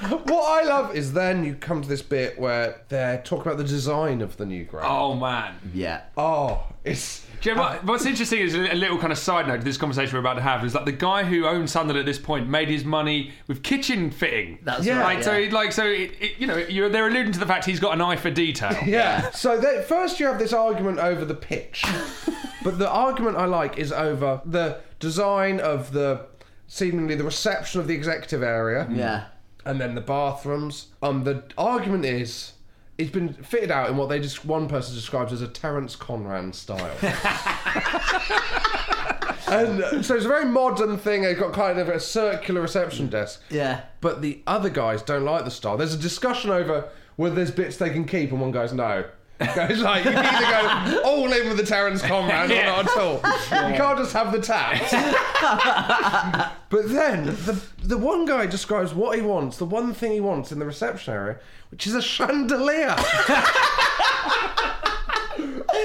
what I love is then you come to this bit where they're talking about the design of the new ground. Oh man. Yeah. Oh, it's. Do you know what, uh, what's interesting is a little kind of side note to this conversation we're about to have is that the guy who owns Sunderland at this point made his money with kitchen fitting. That's Yeah. right. Like so, yeah. like so, it, it, you know, you're, they're alluding to the fact he's got an eye for detail. Yeah. So they, first you have this argument over the pitch, but the argument I like is over the design of the seemingly the reception of the executive area. Yeah. And then the bathrooms. Um, the argument is. It's been fitted out in what they just one person describes as a Terence Conran style. and uh, so it's a very modern thing. They've got kind of a circular reception desk. Yeah. But the other guys don't like the style. There's a discussion over whether there's bits they can keep, and one goes, no. Goes like you can either go all in with the Terence Conran or not at all. You can't just have the taps. but then the the one guy describes what he wants, the one thing he wants in the reception area, which is a chandelier.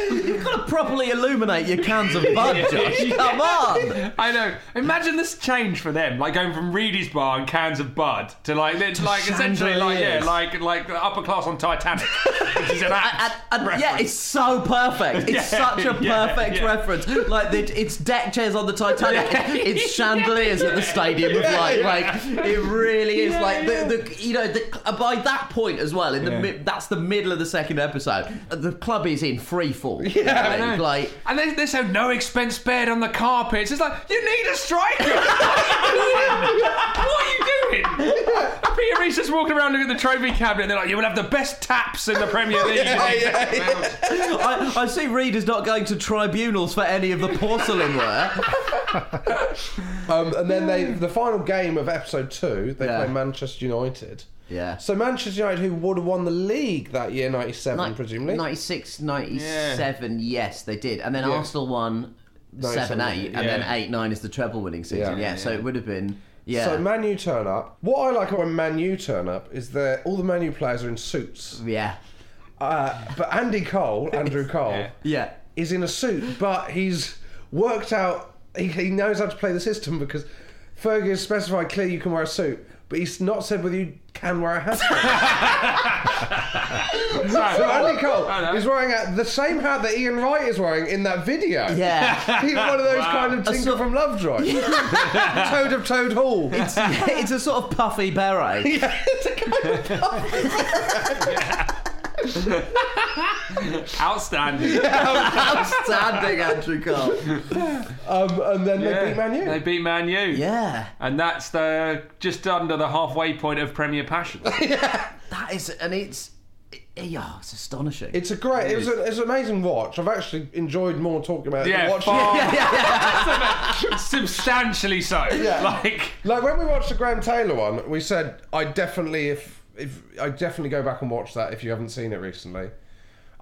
You've got to properly illuminate your cans of bud, Josh. Come on. I know. Imagine this change for them, like going from Reidy's bar and cans of Bud to like, to like essentially like yeah, chandeliers. like like the upper class on Titanic, which is an apt And yeah, reference. it's so perfect. It's Yeah, such a yeah, perfect yeah. reference. Like the, it's deck chairs on the Titanic. It's chandeliers at the Stadium of Light. Like it really is. Like the, the you know the, uh, by that point as well. In the Yeah. mi- that's the middle of the second episode. uh, The club is in free fall. Yeah, I Like, know. like and they, they say no expense spared on the carpets. It's like you need a striker. what are you doing? And Peter Reid's just walking around looking at the trophy cabinet. and They're like, you will have the best taps in the Premier League. I, I see readers not going to tribunals for any of the porcelain ware. Um, and then they, the final game of episode two, they Yeah. play Manchester United. Yeah. So Manchester United, who would have won the league that year, '97, Ni- presumably. 96, 97, yes, they did. And then Yeah. Arsenal won 7 8, and then 8 9 is the treble winning season. Yeah, Yeah. so it would have been. Yeah. So Man U turn up. What I like when Man U turn up is that all the Man U players are in suits. Yeah. Uh, but Andy Cole, Andrew Cole, yeah. is in a suit, but he's worked out. He, he knows how to play the system because Fergie has specified clearly you can wear a suit, but he's not said whether you can wear a hat. so Andy Cole is wearing a, the same hat that Ian Wright is wearing in that video. Yeah. he's one of those Wow. kind of A Tinker sort- from Lovejoy. Toad of Toad Hall. It's, it's a sort of puffy beret. Yeah, it's a kind of Outstanding. Outstanding, Andrew Cole. Um, and then Yeah, they beat Man U. They beat Man U. Yeah. And that's the just under the halfway point of Premier Passion. That is, and it's. It, yeah, it's astonishing. It's a great. It was, a, it's an amazing watch. I've actually enjoyed more talking about it Yeah, than watching far- it. Substantially so. Yeah. Like Like when we watched the Graham Taylor one, we said I definitely if if I definitely go back and watch that if you haven't seen it recently.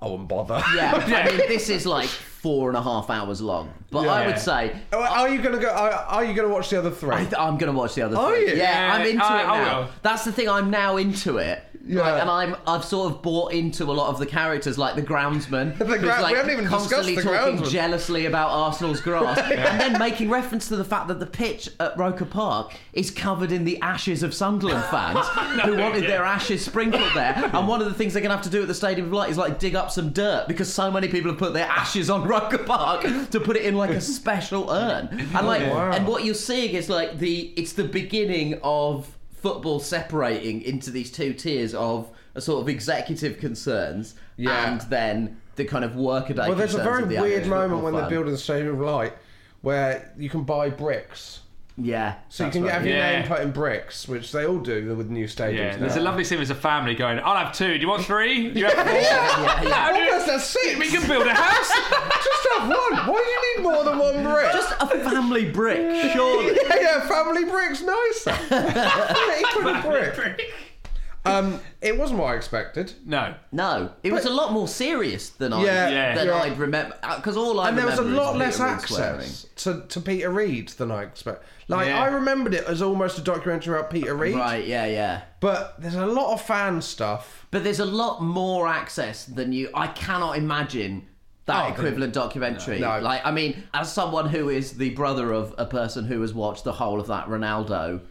I wouldn't bother. Yeah, I mean, this is like four and a half hours long. But I would say. Are, are you gonna go? Are, are you gonna watch the other three? I, I'm going to watch the other Are three. you? Yeah, Yeah, I'm into I- it I now. will. That's the thing. I'm now into it. Yeah. Like, and I'm I've sort of bought into a lot of the characters, like the groundsman, The who's gra- we like haven't even constantly the talking groundsman. jealously about Arsenal's grass, and then making reference to the fact that the pitch at Roker Park is covered in the ashes of Sunderland fans who wanted their ashes sprinkled there. And one of the things they're going to have to do at the Stadium of Light is like dig up some dirt because so many people have put their ashes on Roker Park to put it in like a special urn. And like, Wow. and what you're seeing is like the it's the beginning of football separating into these two tiers of a sort of executive concerns Yeah. and then the kind of workaday. well, there's a very the weird moment when they're building the Stadium of Light where you can buy bricks. Yeah, So you can right. have your Yeah. name put in bricks, which they all do with new stadiums. Yeah, there's a lovely scene as a family going, I'll have two. Do you want three? Do you have four? Yeah, yeah. I'll do- Almost a six. We can build a house. Just have one. Why do you need more than one brick? Just a family brick, surely. yeah, yeah, family bricks nicer. yeah, he put a brick. Um, it wasn't what I expected. No. No, it was a lot more serious than I Yeah, Yeah. than yeah. I'd remember because all I and there was a remember lot less Peter Reid swearing. access to, to Peter Reid than I expect. Like Yeah. I remembered it as almost a documentary about Peter Reid, Right? Yeah, yeah. but there's a lot of fan stuff. But there's a lot more access than you. I cannot imagine that Oh, equivalent documentary. No. Like, I mean, as someone who is the brother of a person who has watched the whole of that Ronaldo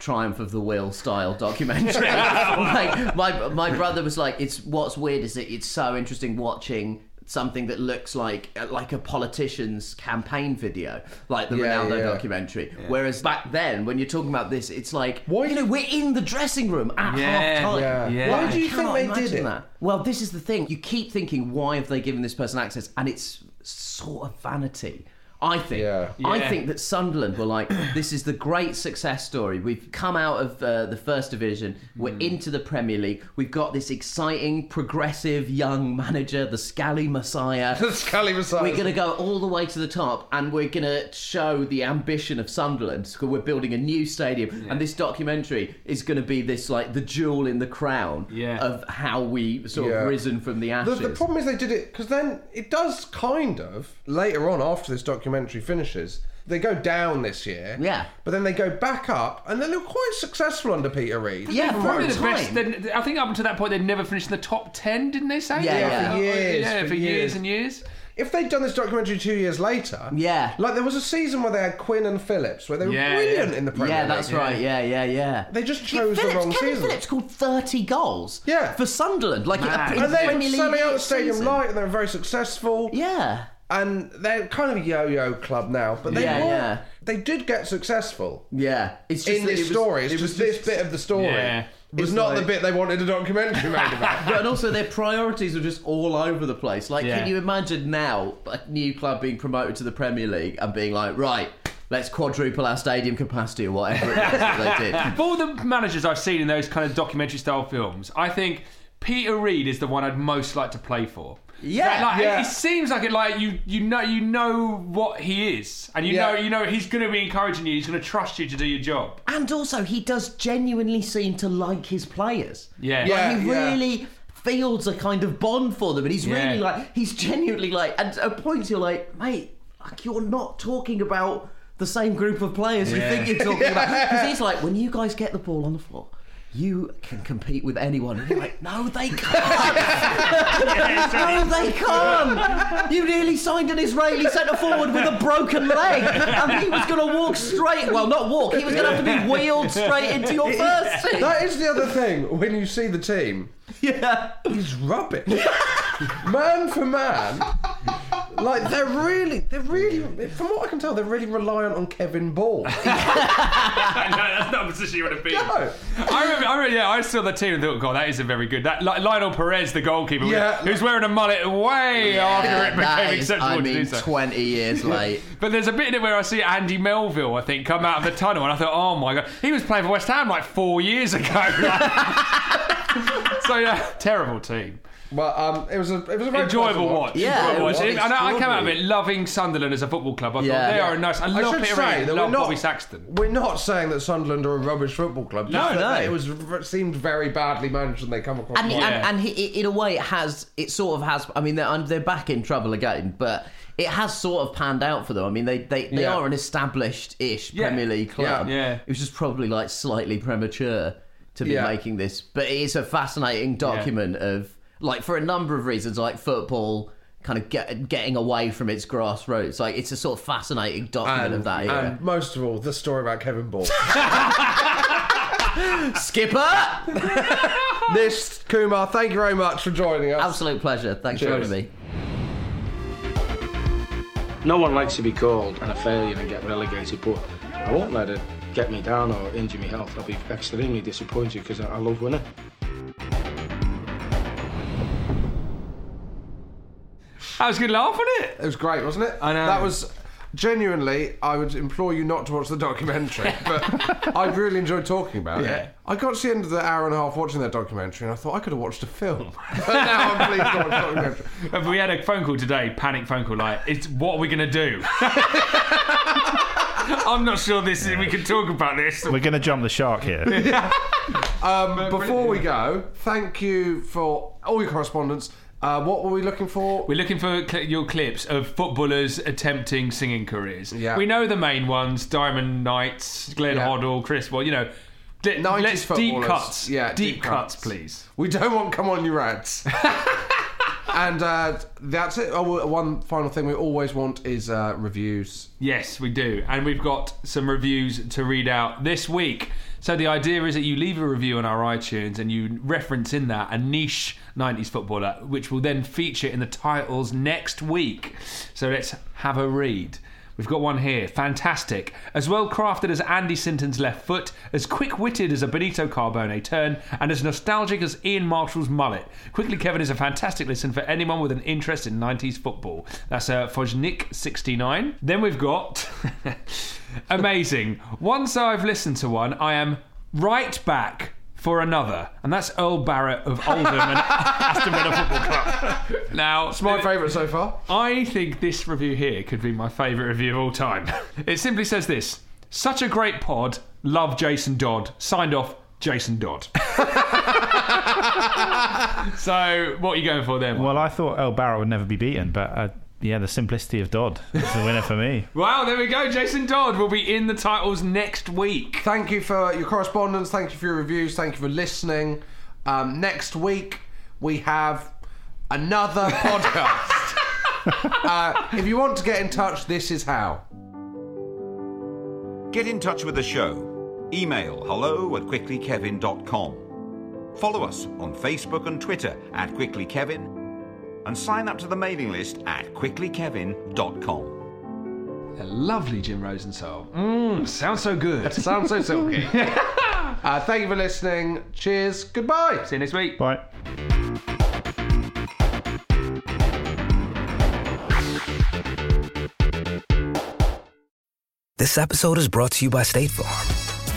Triumph of the Will style documentary, like my my brother was like, it's what's weird is that it's so interesting watching something that looks like uh, like a politician's campaign video, like the Yeah, Ronaldo yeah. documentary. Whereas back then, when you're talking about this, it's like, you know, we're in the dressing room at Yeah, half time. yeah. Yeah. Why do you think they did it? That. Well, this is the thing. You keep thinking, why have they given this person access? And it's sort of vanity. I think. Yeah. I Yeah. think that Sunderland were like, this is the great success story. We've come out of uh, the first division. We're Hmm. into the Premier League. We've got this exciting, progressive young manager, the Scally Messiah. The Scally Messiah. We're going to go all the way to the top, and we're going to show the ambition of Sunderland. because we're building a new stadium, and this documentary is going to be this like the jewel in the crown Yeah. of how we sort Yeah. of risen from the The, ashes. the problem is they did it because then it does kind of later on after this documentary finishes. They go down this year, Yeah. but then they go back up, and then they're quite successful under Peter Reid. Yeah, for Probably the best. time. they- I think up until that point they'd never finished in the top ten, didn't they say? Yeah, yeah. for years, yeah, for for years years. and years. if they'd done this documentary two years later, Yeah. like there was a season where they had Quinn and Phillips, where they were Yeah, brilliant yeah. in the Premier Yeah, League. that's right. Yeah, yeah, yeah. They just Yeah, chose the Phillips, wrong Kevin season. Phillips scored 30 goals. Yeah. For Sunderland. Like, Mad. in and they were Premier League selling out the stadium season. light, and they were very successful. Yeah. And they're kind of a yo-yo club now, but they Yeah, were, yeah. they did get successful. Yeah. It's just in that this it was- story, it's it was just this just- bit of the story. Yeah. It's Was not the like- bit they wanted a documentary made about. But and also their priorities are just all over the place. Like, Yeah. can you imagine now a new club being promoted to the Premier League and being like, right, let's quadruple our stadium capacity or whatever it is that they did. Of all the managers I've seen in those kind of documentary style films, I think Peter Reid is the one I'd most like to play for. Yeah, like, yeah. It, it seems like it. Like you, you know, you know what he is, and you Yeah. know, you know, he's going to be encouraging you. He's going to trust you to do your job. And also, he does genuinely seem to like his players. Yeah. Like, Yeah, he yeah. really feels a kind of bond for them, and he's Yeah. really like, he's genuinely like, and at points you're like, mate, like you're not talking about the same group of players you think you're talking about. Because he's like, when you guys get the ball on the floor, you can compete with anyone. And you're like, no, they can't. no, they can't. You nearly signed an Israeli centre forward with a broken leg, and he was going to walk straight. Well, not walk. He was going to have to be wheeled straight into your first team. That is the other thing. When you see the team, yeah, he's rubbish. man for man, like they're really, they're really. From what I can tell, they're really reliant on Kevin Ball. no, that's not a position you want to be. in. I remember, I remember, yeah, I saw the team and thought, God, that isn't very good. That Li- Lionel Perez, the goalkeeper, Yeah. who's wearing a mullet way after it became is, acceptable I to do mean, so. 20 years late. But there's a bit in it where I see Andy Melville, I think, come out of the tunnel, and I thought, oh my god, he was playing for West Ham like four years ago. so yeah, terrible team. Well, um, it was a it was a very enjoyable pleasant watch. Yeah, enjoyable it was watch. And I, I came out of it loving Sunderland as a football club. I Yeah. thought they Yeah. are a nice. I, I love should Peter say Reid, that love we're not- Bobby Saxton. We're not saying that Sunderland are a rubbish football club. No, just that no. It was it seemed very badly managed, and they come across. and, quite- and, and he, in a way, it has. It sort of has. I mean, they're they're back in trouble again, but it has sort of panned out for them. I mean, they they, they Yeah. are an established-ish Yeah. Premier League club. Yeah. Yeah. It was just probably like slightly premature to be Yeah. making this, but it is a fascinating document of like for a number of reasons, like football. Kind of get, getting away from its grassroots, like it's a sort of fascinating document and, of that era. and most of all, the story about Kevin Ball. Skipper, this Kumar, thank you very much for joining us. absolute pleasure. Thanks Cheers. for having me. No one likes to be called and a failure and get relegated, but I won't let it get me down or injure my health. I'll be extremely disappointed because I, I love winning. That was a good laugh, wasn't it? It was great, wasn't it? I know. That was genuinely. I would implore you not to watch the documentary, but I really enjoyed talking about Yeah. it. I got to the end of the hour and a half watching that documentary, and I thought I could have watched a film. but now I'm pleased to watch the documentary. But we had a phone call today, panic phone call, like, it's what are we going to do? I'm not sure this is, we can talk about this. We're going to jump the shark here. Um, before we go, thank you for all your correspondence. Uh, what were we looking for? We're looking for cl- your clips of footballers attempting singing careers. Yeah. We know the main ones: Diamond Lights, Glenn Yeah. Hoddle, Chris. Well, you know, d- 90s let's deep footballers. cuts. Yeah, deep, deep cuts, cuts. please. We don't want come on you rats. and uh, that's it. Oh, one final thing we always want is uh, reviews. Yes, we do. And we've got some reviews to read out this week. So the idea is that you leave a review on our iTunes and you reference in that a niche 90s footballer, which will then feature in the titles next week. So let's have a read. We've got one here. Fantastic. As well crafted as Andy Sinton's left foot, as quick witted as a Benito Carbone turn, and as nostalgic as Ian Marshall's mullet. Quickly Kevin is a fantastic listen for anyone with an interest in 90s football. That's uh, Fojnik69. Then we've got. Amazing. Once I've listened to one, I am right back for another, and that's Earl Barrett of Oldham and Aston Villa Football Club. Now, It's my favourite so far. I think this review here could be my favourite review of all time. It simply says this Such a great pod. Love Jason Dodd. Signed off, Jason Dodd. so, what are you going for there? Mike? Well, I thought Earl Barrett would never be beaten, but uh, yeah, the simplicity of Dodd is the winner for me. Wow, there we go. Jason Dodd will be in the titles next week. Thank you for your correspondence. Thank you for your reviews. Thank you for listening. Um, next week we have another podcast. uh, if you want to get in touch, this is how. Get in touch with the show. Email hello at quicklykevin.com. Follow us on Facebook and Twitter at quicklykevin. And sign up to the mailing list at quicklykevin.com. A lovely Jim Rosenthal. Mmm, sounds so good. Sounds so silky. uh, thank you for listening. Cheers. Goodbye. See you next week. Bye. This episode is brought to you by State Farm.